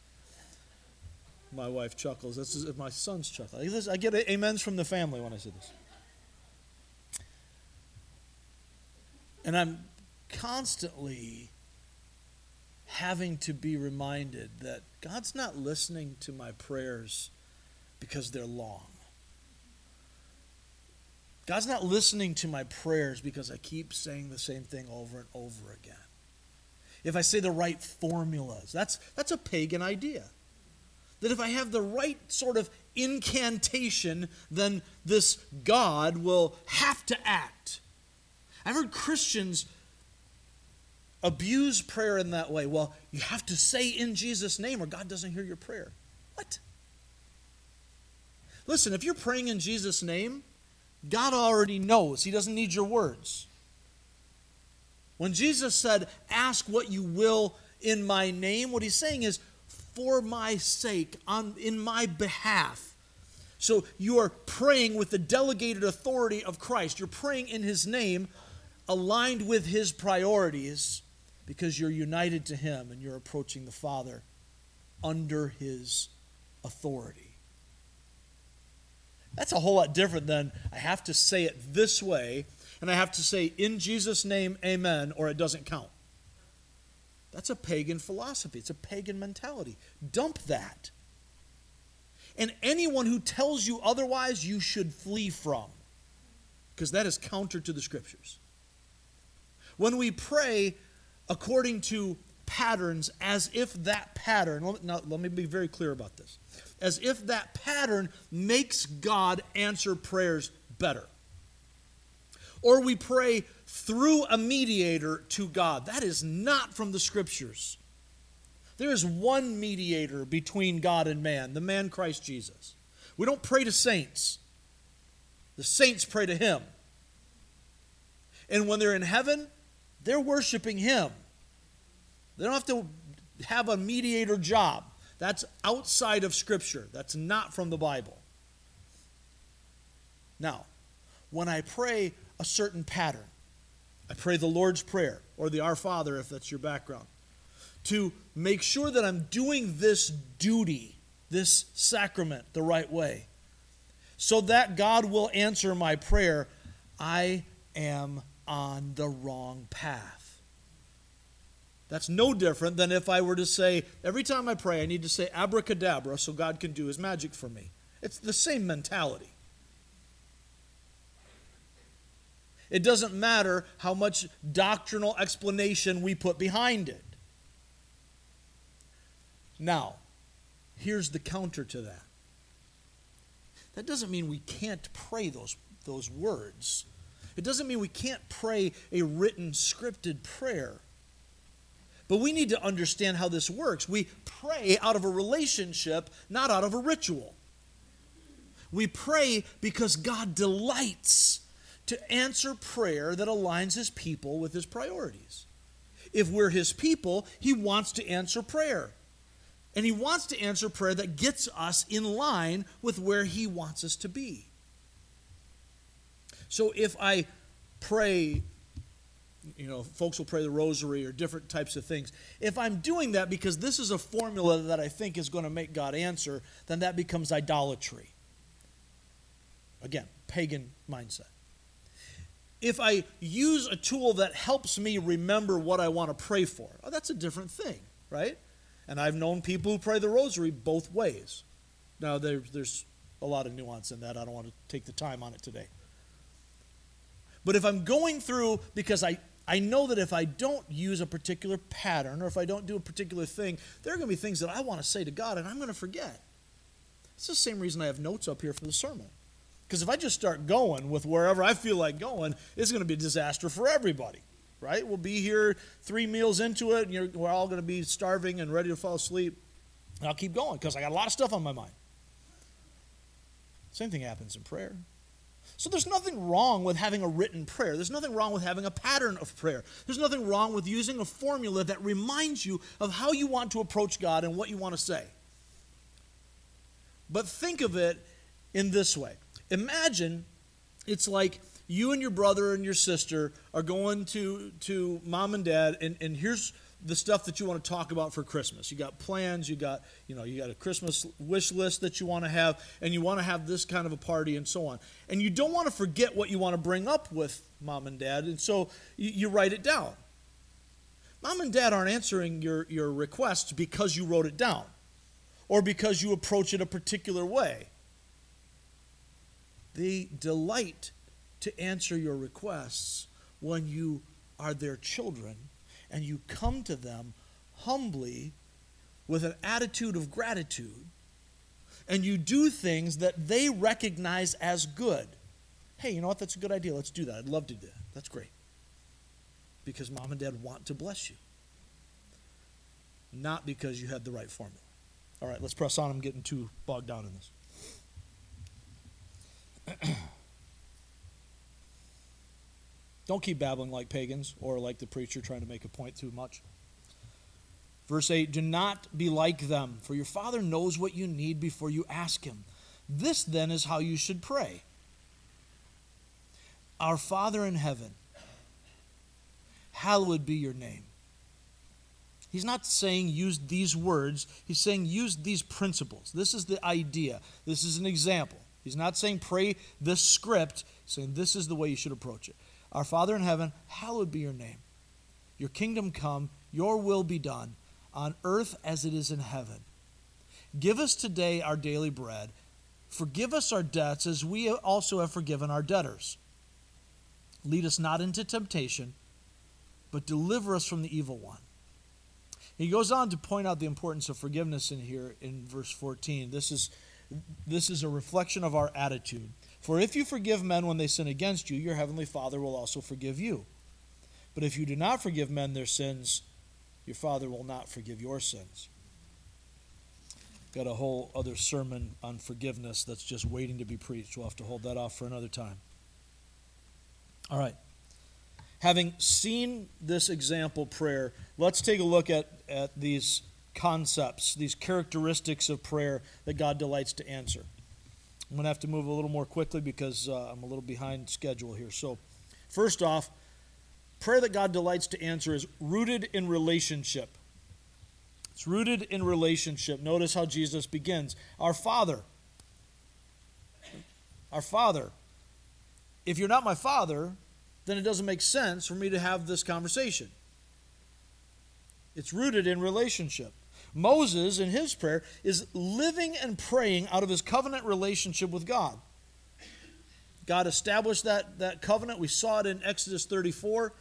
My wife chuckles. This is my son's chuckle. I get amens from the family when I say this. And I'm constantly having to be reminded that God's not listening to my prayers because they're long. God's not listening to my prayers because I keep saying the same thing over and over again. If I say the right formulas, that's, that's a pagan idea. That if I have the right sort of incantation, then this God will have to act. I've heard Christians abuse prayer in that way. Well, you have to say in Jesus' name or God doesn't hear your prayer. What? Listen, if you're praying in Jesus' name, God already knows. He doesn't need your words. When Jesus said, Ask what you will in my name, what he's saying is, For my sake, on, in my behalf. So you are praying with the delegated authority of Christ. You're praying in his name, aligned with his priorities, because you're united to him and you're approaching the Father under his authority. That's a whole lot different than I have to say it this way and I have to say in Jesus' name, amen, or it doesn't count. That's a pagan philosophy. It's a pagan mentality. Dump that. And anyone who tells you otherwise, you should flee from, because that is counter to the scriptures. When we pray according to patterns, as if that pattern, now let me be very clear about this as if that pattern makes God answer prayers better. Or we pray through a mediator to God. That is not from the scriptures. There is one mediator between God and man, the man Christ Jesus. We don't pray to saints, the saints pray to him. And when they're in heaven, they're worshiping him. They don't have to have a mediator job. That's outside of Scripture, that's not from the Bible. Now, when I pray a certain pattern, I pray the Lord's Prayer or the Our Father if that's your background, to make sure that I'm doing this duty, this sacrament, the right way, so that God will answer my prayer, I am on the wrong path. That's no different than if I were to say, every time I pray, I need to say abracadabra so God can do his magic for me. It's the same mentality. It doesn't matter how much doctrinal explanation we put behind it. Now, here's the counter to that. That doesn't mean we can't pray those, those words. It doesn't mean we can't pray a written, scripted prayer. But we need to understand how this works. We pray out of a relationship, not out of a ritual. We pray because God delights to answer prayer that aligns his people with his priorities. If we're his people, he wants to answer prayer. And he wants to answer prayer that gets us in line with where he wants us to be. So if I pray, you know, folks will pray the rosary or different types of things. If I'm doing that because this is a formula that I think is going to make God answer, then that becomes idolatry. Again, pagan mindset if I use a tool that helps me remember what I want to pray for, oh, that's a different thing, right? And I've known people who pray the rosary both ways. Now, there, there's a lot of nuance in that. I don't want to take the time on it today. But if I'm going through because I, I know that if I don't use a particular pattern or if I don't do a particular thing, there are going to be things that I want to say to God and I'm going to forget. It's the same reason I have notes up here for the sermon. Because if I just start going with wherever I feel like going, it's going to be a disaster for everybody, right? We'll be here three meals into it, and we're all going to be starving and ready to fall asleep. And I'll keep going because I got a lot of stuff on my mind. Same thing happens in prayer. So there's nothing wrong with having a written prayer. There's nothing wrong with having a pattern of prayer. There's nothing wrong with using a formula that reminds you of how you want to approach God and what you want to say. But think of it in this way Imagine it's like you and your brother and your sister are going to, to mom and dad, and, and here's the stuff that you want to talk about for Christmas. You got plans, you got, you know, you got a Christmas wish list that you want to have, and you want to have this kind of a party and so on. And you don't want to forget what you want to bring up with mom and dad, and so you, you write it down. Mom and dad aren't answering your, your requests because you wrote it down or because you approach it a particular way. They delight to answer your requests when you are their children and you come to them humbly with an attitude of gratitude and you do things that they recognize as good. Hey, you know what? That's a good idea. Let's do that. I'd love to do that. That's great. Because mom and dad want to bless you, not because you had the right formula. All right, let's press on. I'm getting too bogged down in this. [clears throat] Don't keep babbling like pagans or like the preacher trying to make a point too much. Verse 8 Do not be like them, for your Father knows what you need before you ask Him. This then is how you should pray Our Father in heaven, hallowed be your name. He's not saying use these words, he's saying use these principles. This is the idea, this is an example. He's not saying pray this script, he's saying this is the way you should approach it. Our Father in heaven, hallowed be your name. Your kingdom come, your will be done, on earth as it is in heaven. Give us today our daily bread. Forgive us our debts as we also have forgiven our debtors. Lead us not into temptation, but deliver us from the evil one. He goes on to point out the importance of forgiveness in here in verse 14. This is this is a reflection of our attitude. For if you forgive men when they sin against you, your heavenly Father will also forgive you. But if you do not forgive men their sins, your Father will not forgive your sins. Got a whole other sermon on forgiveness that's just waiting to be preached. We'll have to hold that off for another time. All right. Having seen this example prayer, let's take a look at, at these concepts, these characteristics of prayer that God delights to answer. I'm going to have to move a little more quickly because uh, I'm a little behind schedule here. So, first off, prayer that God delights to answer is rooted in relationship. It's rooted in relationship. Notice how Jesus begins Our Father. Our Father. If you're not my Father, then it doesn't make sense for me to have this conversation. It's rooted in relationship. Moses, in his prayer, is living and praying out of his covenant relationship with God. God established that, that covenant. We saw it in Exodus 34.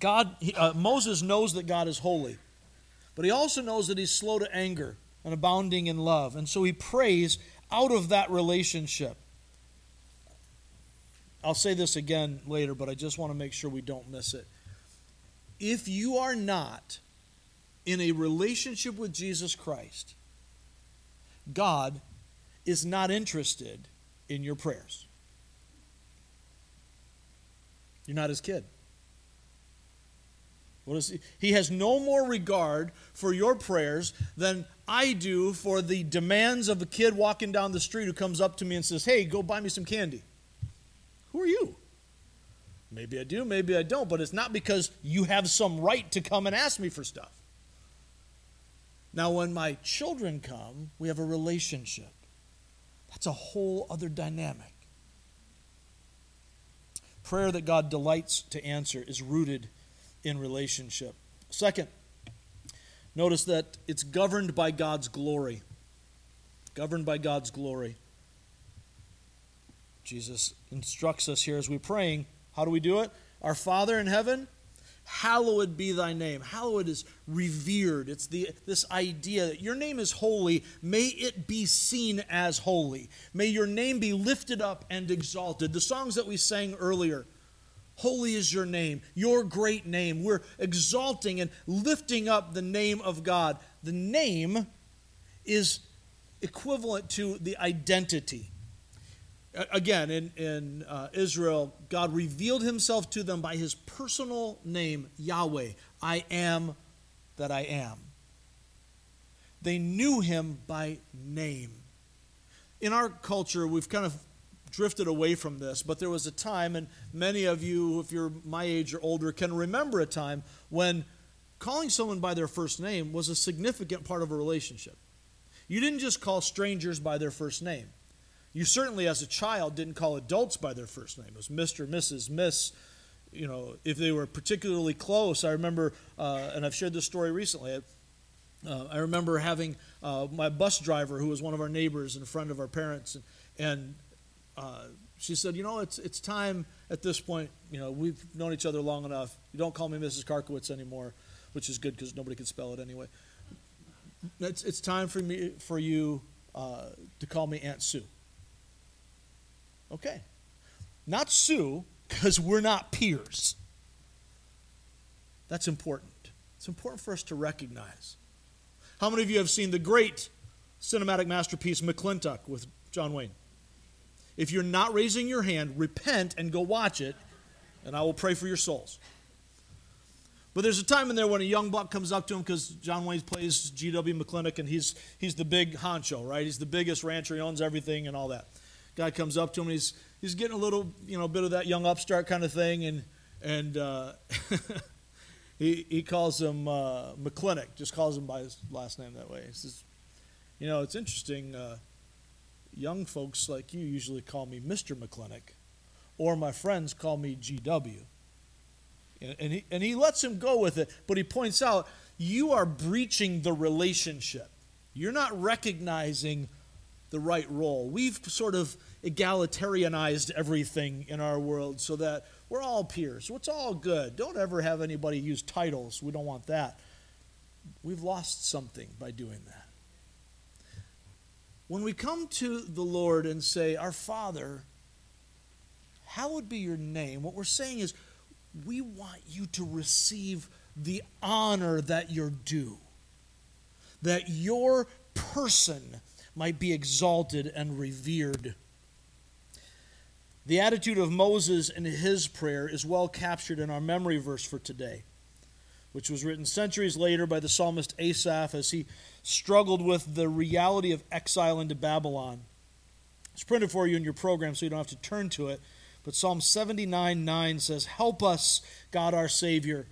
God, uh, Moses knows that God is holy, but he also knows that he's slow to anger and abounding in love. And so he prays out of that relationship. I'll say this again later, but I just want to make sure we don't miss it. If you are not in a relationship with Jesus Christ, God is not interested in your prayers. You're not his kid. What is he? he has no more regard for your prayers than I do for the demands of a kid walking down the street who comes up to me and says, Hey, go buy me some candy. Who are you? Maybe I do, maybe I don't, but it's not because you have some right to come and ask me for stuff. Now, when my children come, we have a relationship. That's a whole other dynamic. Prayer that God delights to answer is rooted in relationship. Second, notice that it's governed by God's glory. Governed by God's glory. Jesus instructs us here as we're praying. How do we do it? Our Father in heaven, hallowed be thy name. Hallowed is revered. It's the, this idea that your name is holy. May it be seen as holy. May your name be lifted up and exalted. The songs that we sang earlier Holy is your name, your great name. We're exalting and lifting up the name of God. The name is equivalent to the identity. Again, in, in uh, Israel, God revealed himself to them by his personal name, Yahweh. I am that I am. They knew him by name. In our culture, we've kind of drifted away from this, but there was a time, and many of you, if you're my age or older, can remember a time when calling someone by their first name was a significant part of a relationship. You didn't just call strangers by their first name. You certainly, as a child, didn't call adults by their first name. It was Mr., Mrs., Miss. You know, if they were particularly close, I remember, uh, and I've shared this story recently. Uh, I remember having uh, my bus driver, who was one of our neighbors and a friend of our parents, and, and uh, she said, "You know, it's it's time at this point. You know, we've known each other long enough. You don't call me Mrs. Karkowitz anymore, which is good because nobody can spell it anyway. It's it's time for me for you uh, to call me Aunt Sue." Okay. Not Sue, because we're not peers. That's important. It's important for us to recognize. How many of you have seen the great cinematic masterpiece McLintock with John Wayne? If you're not raising your hand, repent and go watch it, and I will pray for your souls. But there's a time in there when a young buck comes up to him because John Wayne plays G.W. McLintock, and he's, he's the big honcho, right? He's the biggest rancher, he owns everything and all that. Guy comes up to him, and he's, he's getting a little, you know, bit of that young upstart kind of thing, and, and uh, [laughs] he, he calls him uh, McLintock, just calls him by his last name that way. He says, you know, it's interesting. Uh, young folks like you usually call me Mr. McLintock, or my friends call me GW. And he, and he lets him go with it, but he points out you are breaching the relationship. You're not recognizing the right role. We've sort of egalitarianized everything in our world so that we're all peers. So it's all good. Don't ever have anybody use titles. We don't want that. We've lost something by doing that. When we come to the Lord and say, Our Father, how would be your name, what we're saying is, we want you to receive the honor that you're due, that your person might be exalted and revered. The attitude of Moses in his prayer is well captured in our memory verse for today, which was written centuries later by the psalmist Asaph as he struggled with the reality of exile into Babylon. It's printed for you in your program so you don't have to turn to it. But Psalm 79 9 says, Help us, God our Savior,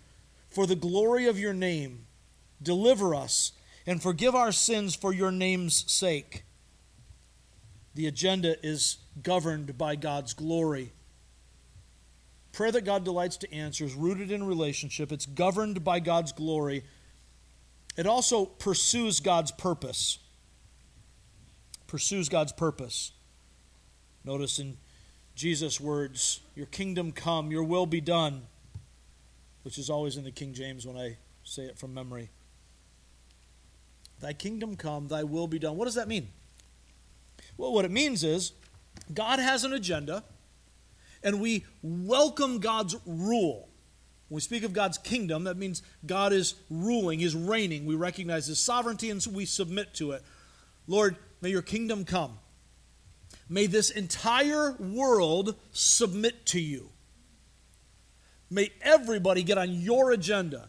for the glory of your name. Deliver us and forgive our sins for your name's sake. The agenda is governed by God's glory. Prayer that God delights to answer is rooted in relationship, it's governed by God's glory. It also pursues God's purpose. Pursues God's purpose. Notice in Jesus' words, Your kingdom come, your will be done, which is always in the King James when I say it from memory. Thy kingdom come, thy will be done. What does that mean? Well, what it means is God has an agenda, and we welcome God's rule. When we speak of God's kingdom, that means God is ruling, He's reigning. We recognize His sovereignty, and so we submit to it. Lord, may your kingdom come. May this entire world submit to you. May everybody get on your agenda.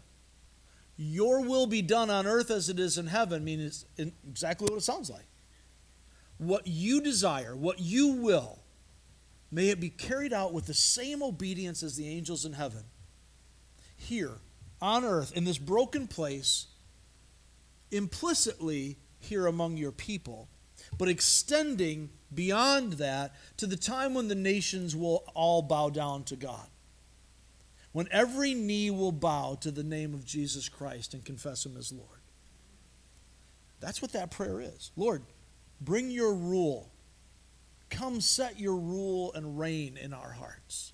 Your will be done on earth as it is in heaven means exactly what it sounds like. What you desire, what you will, may it be carried out with the same obedience as the angels in heaven. Here, on earth, in this broken place, implicitly here among your people, but extending beyond that to the time when the nations will all bow down to God when every knee will bow to the name of Jesus Christ and confess Him as Lord. That's what that prayer is. Lord, bring your rule. Come set your rule and reign in our hearts.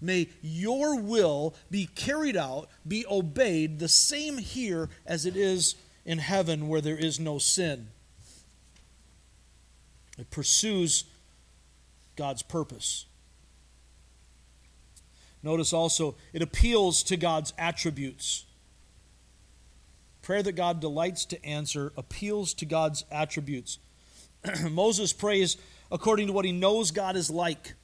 May your will be carried out, be obeyed, the same here as it is in heaven where there is no sin. It pursues God's purpose. Notice also, it appeals to God's attributes. Prayer that God delights to answer appeals to God's attributes. [clears throat] Moses prays according to what he knows God is like.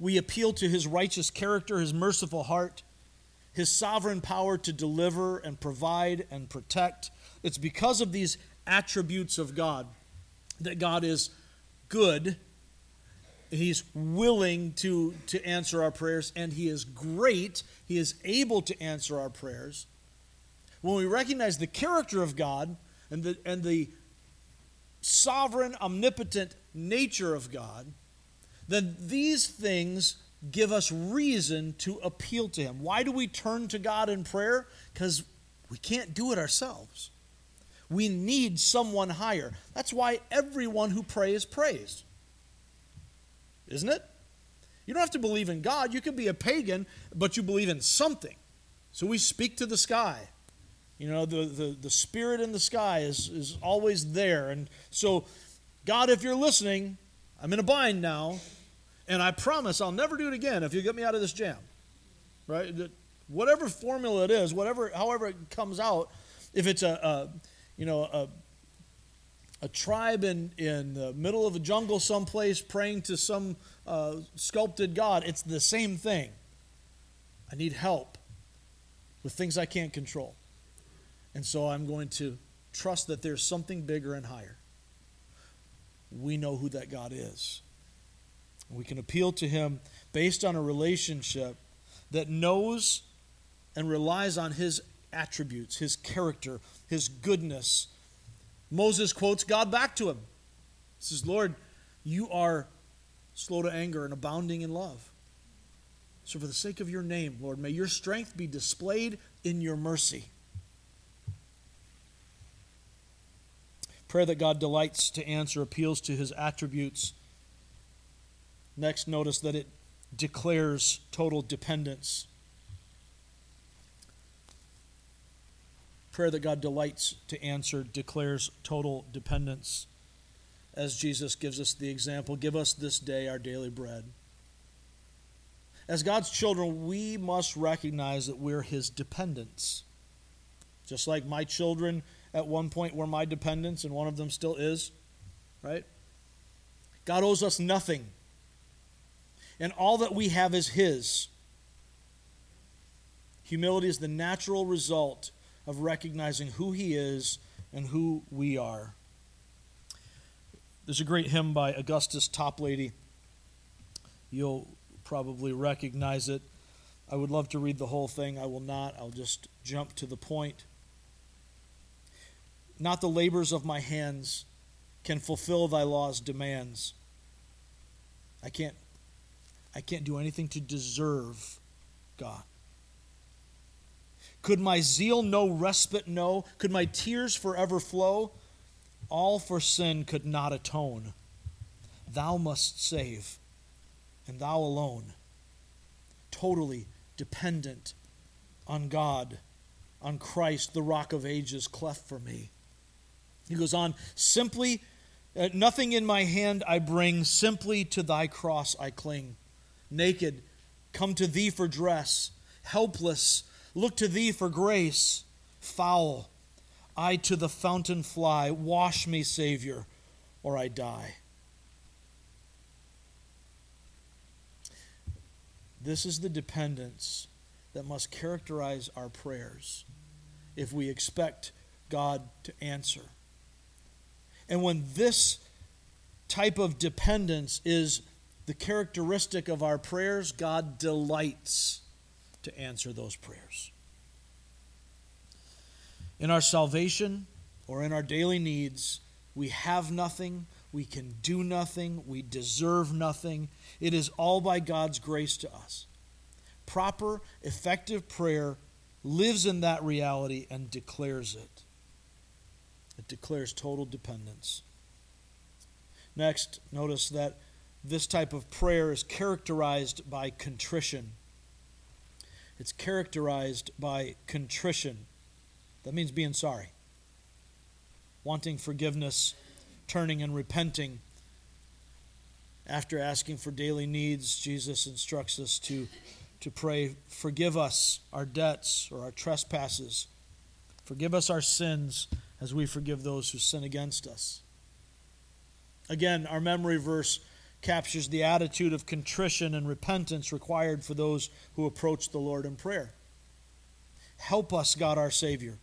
We appeal to his righteous character, his merciful heart, his sovereign power to deliver and provide and protect. It's because of these attributes of God that God is good He's willing to, to answer our prayers, and He is great. He is able to answer our prayers. When we recognize the character of God and the, and the sovereign, omnipotent nature of God, then these things give us reason to appeal to Him. Why do we turn to God in prayer? Because we can't do it ourselves. We need someone higher. That's why everyone who prays prays isn't it? You don't have to believe in God. You could be a pagan, but you believe in something. So we speak to the sky. You know, the, the, the spirit in the sky is, is always there. And so, God, if you're listening, I'm in a bind now, and I promise I'll never do it again if you get me out of this jam. Right? Whatever formula it is, whatever, however it comes out, if it's a, a you know, a a tribe in, in the middle of a jungle someplace praying to some uh, sculpted god. It's the same thing. I need help with things I can't control. And so I'm going to trust that there's something bigger and higher. We know who that God is. We can appeal to Him based on a relationship that knows and relies on His attributes, His character, His goodness, Moses quotes God back to him. He says, Lord, you are slow to anger and abounding in love. So, for the sake of your name, Lord, may your strength be displayed in your mercy. Prayer that God delights to answer appeals to his attributes. Next, notice that it declares total dependence. Prayer that God delights to answer declares total dependence. As Jesus gives us the example, give us this day our daily bread. as God's children, we must recognize that we're His dependents. Just like my children at one point were my dependents, and one of them still is, right? God owes us nothing. And all that we have is His. Humility is the natural result of recognizing who He is and who we are. There's a great hymn by Augustus Toplady. You'll probably recognize it. I would love to read the whole thing. I will not. I'll just jump to the point. Not the labors of my hands can fulfill thy law's demands. I can't I can't do anything to deserve God. Could my zeal no respite know? Could my tears forever flow? All for sin could not atone. Thou must save, and thou alone. Totally dependent on God, on Christ, the rock of ages, cleft for me. He goes on, simply, uh, nothing in my hand I bring, simply to thy cross I cling. Naked, come to thee for dress, helpless, Look to thee for grace. Foul, I to the fountain fly. Wash me, Savior, or I die. This is the dependence that must characterize our prayers if we expect God to answer. And when this type of dependence is the characteristic of our prayers, God delights to answer those prayers. In our salvation or in our daily needs, we have nothing, we can do nothing, we deserve nothing. It is all by God's grace to us. Proper, effective prayer lives in that reality and declares it. It declares total dependence. Next, notice that this type of prayer is characterized by contrition. It's characterized by contrition. That means being sorry, wanting forgiveness, turning and repenting. After asking for daily needs, Jesus instructs us to, to pray, Forgive us our debts or our trespasses. Forgive us our sins as we forgive those who sin against us. Again, our memory verse captures the attitude of contrition and repentance required for those who approach the Lord in prayer. Help us, God our Savior,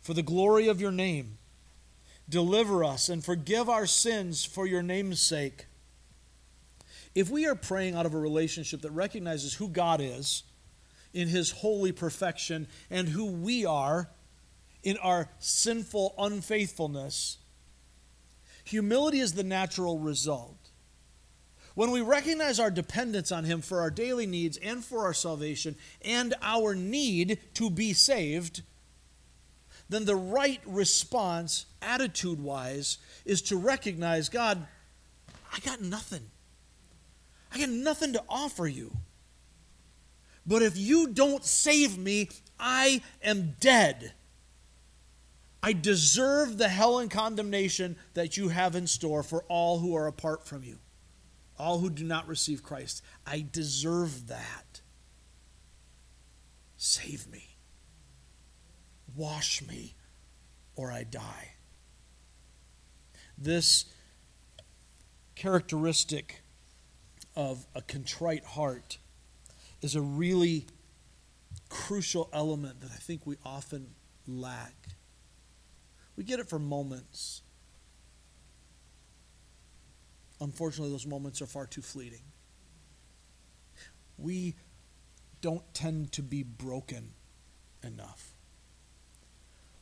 for the glory of your name. Deliver us and forgive our sins for your name's sake. If we are praying out of a relationship that recognizes who God is in his holy perfection and who we are in our sinful unfaithfulness, humility is the natural result. When we recognize our dependence on Him for our daily needs and for our salvation and our need to be saved, then the right response, attitude wise, is to recognize God, I got nothing. I got nothing to offer you. But if you don't save me, I am dead. I deserve the hell and condemnation that you have in store for all who are apart from you all who do not receive Christ. I deserve that. Save me. Wash me, or I die. This characteristic of a contrite heart is a really crucial element that I think we often lack. We get it for moments Unfortunately, those moments are far too fleeting. We don't tend to be broken enough.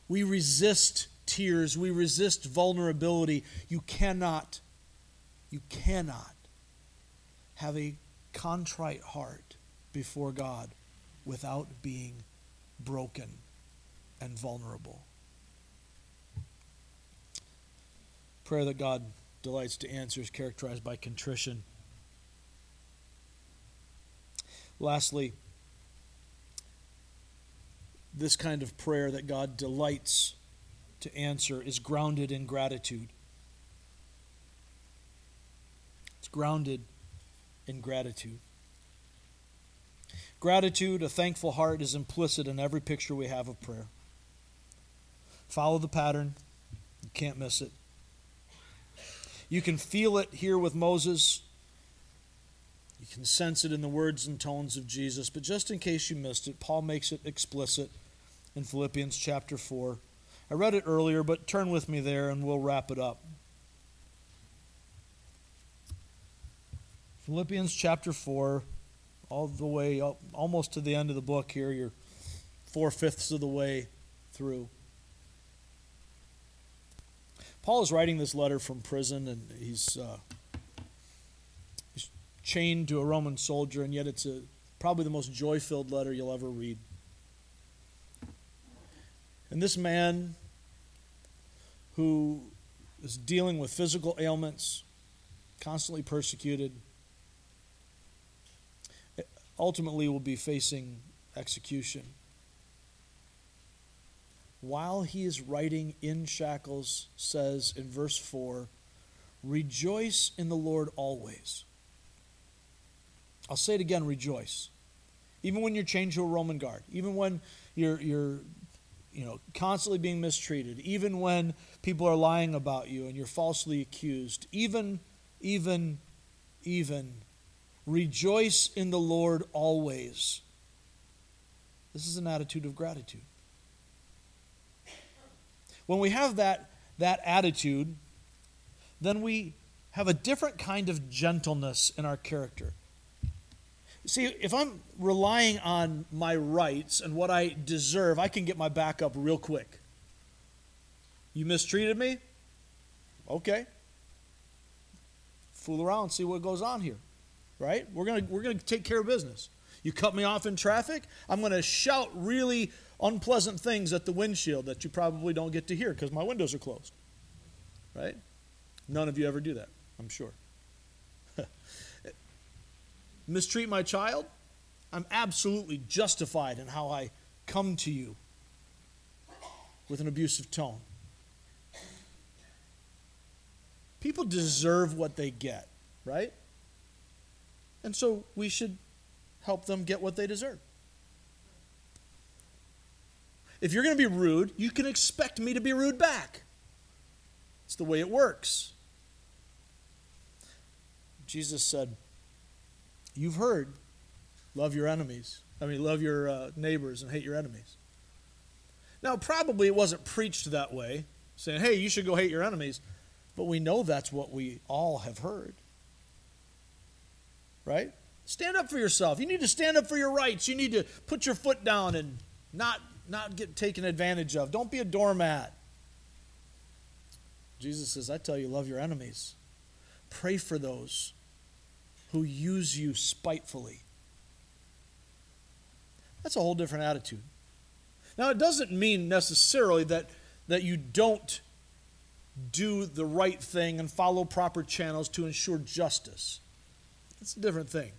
We resist tears, we resist vulnerability. You cannot, you cannot have a contrite heart before God without being broken and vulnerable. Prayer that God delights to answer is characterized by contrition. Lastly, this kind of prayer that God delights to answer is grounded in gratitude. It's grounded in gratitude. Gratitude, a thankful heart, is implicit in every picture we have of prayer. Follow the pattern, you can't miss it. You can feel it here with Moses. You can sense it in the words and tones of Jesus. But just in case you missed it, Paul makes it explicit in Philippians chapter 4. I read it earlier, but turn with me there and we'll wrap it up. Philippians chapter 4, all the way up, almost to the end of the book here. You're four fifths of the way through. Paul is writing this letter from prison, and he's, uh, he's chained to a Roman soldier, and yet it's a, probably the most joy filled letter you'll ever read. And this man who is dealing with physical ailments, constantly persecuted, ultimately will be facing execution. While he is writing in shackles, says in verse 4 Rejoice in the Lord always. I'll say it again rejoice. Even when you're chained to a Roman guard, even when you're, you're you know, constantly being mistreated, even when people are lying about you and you're falsely accused, even, even, even Rejoice in the Lord always. This is an attitude of gratitude. When we have that, that attitude, then we have a different kind of gentleness in our character. See, if I'm relying on my rights and what I deserve, I can get my back up real quick. You mistreated me? Okay. Fool around, see what goes on here right? We're going to we're going to take care of business. You cut me off in traffic, I'm going to shout really unpleasant things at the windshield that you probably don't get to hear because my windows are closed. Right? None of you ever do that, I'm sure. [laughs] Mistreat my child? I'm absolutely justified in how I come to you with an abusive tone. People deserve what they get, right? And so we should help them get what they deserve. If you're going to be rude, you can expect me to be rude back. It's the way it works. Jesus said, You've heard, love your enemies. I mean, love your uh, neighbors and hate your enemies. Now, probably it wasn't preached that way, saying, hey, you should go hate your enemies. But we know that's what we all have heard right? Stand up for yourself. You need to stand up for your rights. You need to put your foot down and not, not get taken advantage of. Don't be a doormat. Jesus says, I tell you, love your enemies. Pray for those who use you spitefully. That's a whole different attitude. Now, it doesn't mean necessarily that, that you don't do the right thing and follow proper channels to ensure justice. It's a different thing.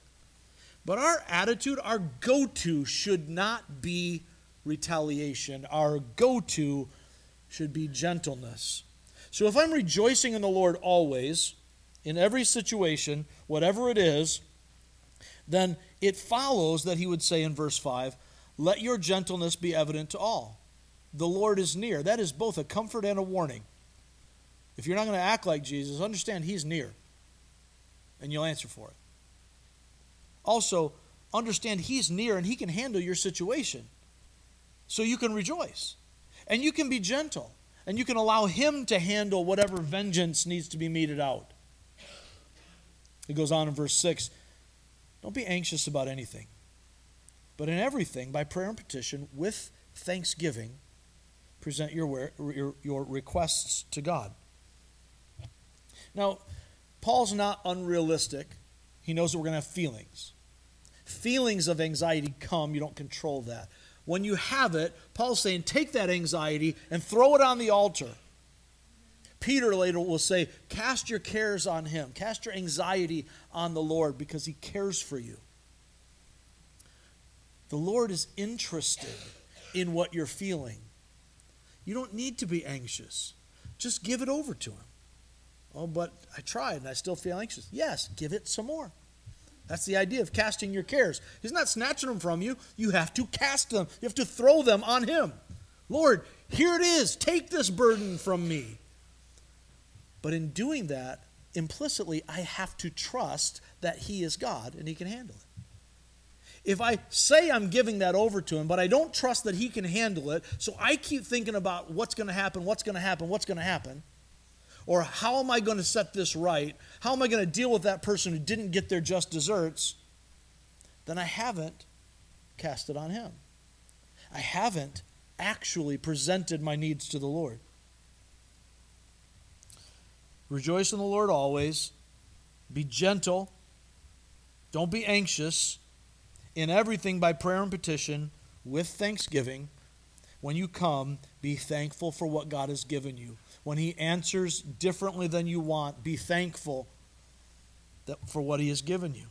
But our attitude, our go to, should not be retaliation. Our go to should be gentleness. So if I'm rejoicing in the Lord always, in every situation, whatever it is, then it follows that he would say in verse 5, Let your gentleness be evident to all. The Lord is near. That is both a comfort and a warning. If you're not going to act like Jesus, understand he's near, and you'll answer for it also understand He's near and He can handle your situation. So you can rejoice. And you can be gentle. And you can allow Him to handle whatever vengeance needs to be meted out. It goes on in verse 6 Don't be anxious about anything, but in everything, by prayer and petition, with thanksgiving, present your, your, your requests to God. Now, Paul's not unrealistic. He knows that we're going to have feelings feelings of anxiety come, you don't control that. When you have it, Paul's saying, take that anxiety and throw it on the altar. Peter later will say, Cast your cares on him, cast your anxiety on the Lord because he cares for you. The Lord is interested in what you're feeling. You don't need to be anxious, just give it over to him. Oh, but I tried and I still feel anxious. Yes, give it some more. That's the idea of casting your cares. He's not snatching them from you. You have to cast them, you have to throw them on Him. Lord, here it is. Take this burden from me. But in doing that, implicitly, I have to trust that He is God and He can handle it. If I say I'm giving that over to Him, but I don't trust that He can handle it, so I keep thinking about what's going to happen, what's going to happen, what's going to happen, or how am I going to set this right? How am I going to deal with that person who didn't get their just desserts? Then I haven't cast it on Him. I haven't actually presented my needs to the Lord. Rejoice in the Lord always. Be gentle. Don't be anxious. In everything, by prayer and petition, with thanksgiving, when you come, be thankful for what God has given you. When He answers differently than you want, be thankful that, for what He has given you.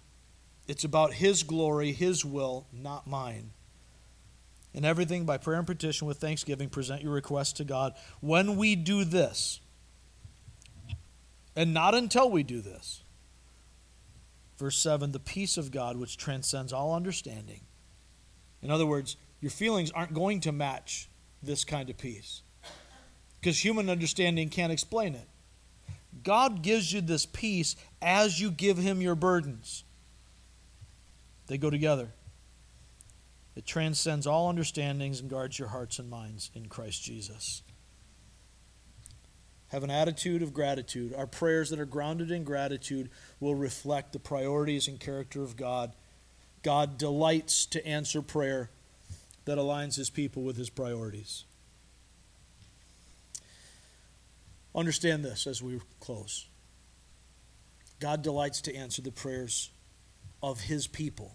It's about His glory, His will, not mine. In everything, by prayer and petition, with thanksgiving, present your requests to God. When we do this, and not until we do this. Verse 7 the peace of God, which transcends all understanding. In other words, your feelings aren't going to match this kind of peace because human understanding can't explain it. God gives you this peace as you give Him your burdens, they go together. It transcends all understandings and guards your hearts and minds in Christ Jesus have an attitude of gratitude. Our prayers that are grounded in gratitude will reflect the priorities and character of God. God delights to answer prayer that aligns his people with his priorities. Understand this as we close. God delights to answer the prayers of his people.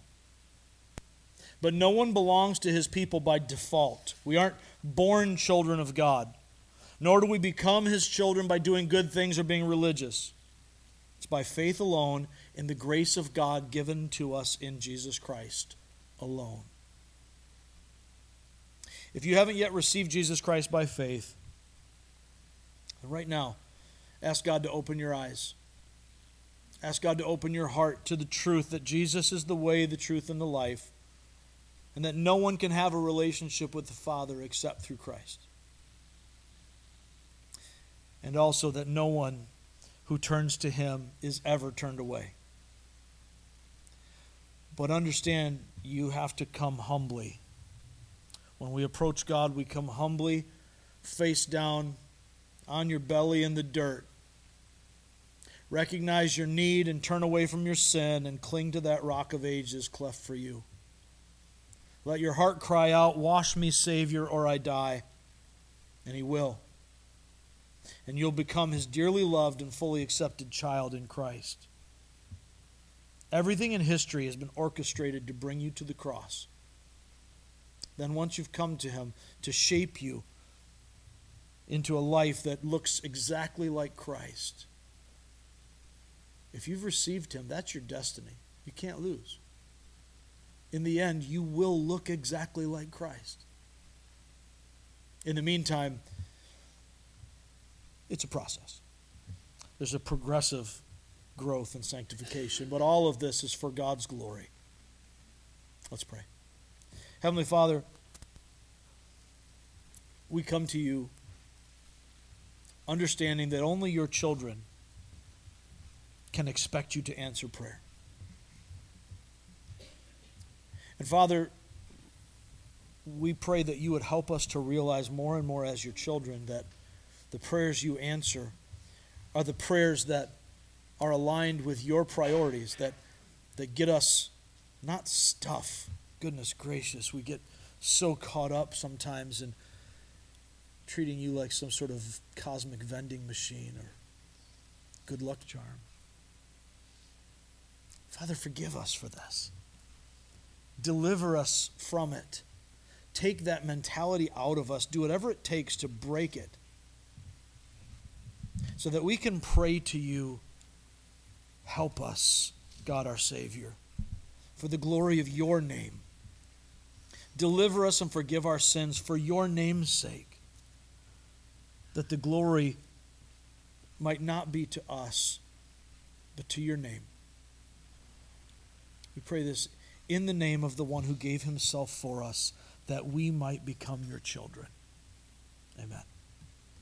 But no one belongs to his people by default. We aren't born children of God nor do we become his children by doing good things or being religious. It's by faith alone in the grace of God given to us in Jesus Christ alone. If you haven't yet received Jesus Christ by faith, right now, ask God to open your eyes. Ask God to open your heart to the truth that Jesus is the way, the truth, and the life, and that no one can have a relationship with the Father except through Christ and also that no one who turns to him is ever turned away. But understand, you have to come humbly. When we approach God, we come humbly, face down, on your belly in the dirt. Recognize your need and turn away from your sin and cling to that rock of ages cleft for you. Let your heart cry out, Wash me, Savior, or I die. And He will and you'll become his dearly loved and fully accepted child in Christ. Everything in history has been orchestrated to bring you to the cross. Then, once you've come to him, to shape you into a life that looks exactly like Christ. If you've received him, that's your destiny. You can't lose. In the end, you will look exactly like Christ. In the meantime, it's a process. There's a progressive growth and sanctification, but all of this is for God's glory. Let's pray. Heavenly Father, we come to you understanding that only your children can expect you to answer prayer. And Father, we pray that you would help us to realize more and more as your children that the prayers you answer are the prayers that are aligned with your priorities, that, that get us not stuff. Goodness gracious, we get so caught up sometimes in treating you like some sort of cosmic vending machine or good luck charm. Father, forgive us for this. Deliver us from it. Take that mentality out of us. Do whatever it takes to break it so that we can pray to you. Help us, God our Savior, for the glory of your name. Deliver us and forgive our sins for your name's sake, that the glory might not be to us, but to your name. We pray this in the name of the one who gave himself for us that we might become your children. Amen.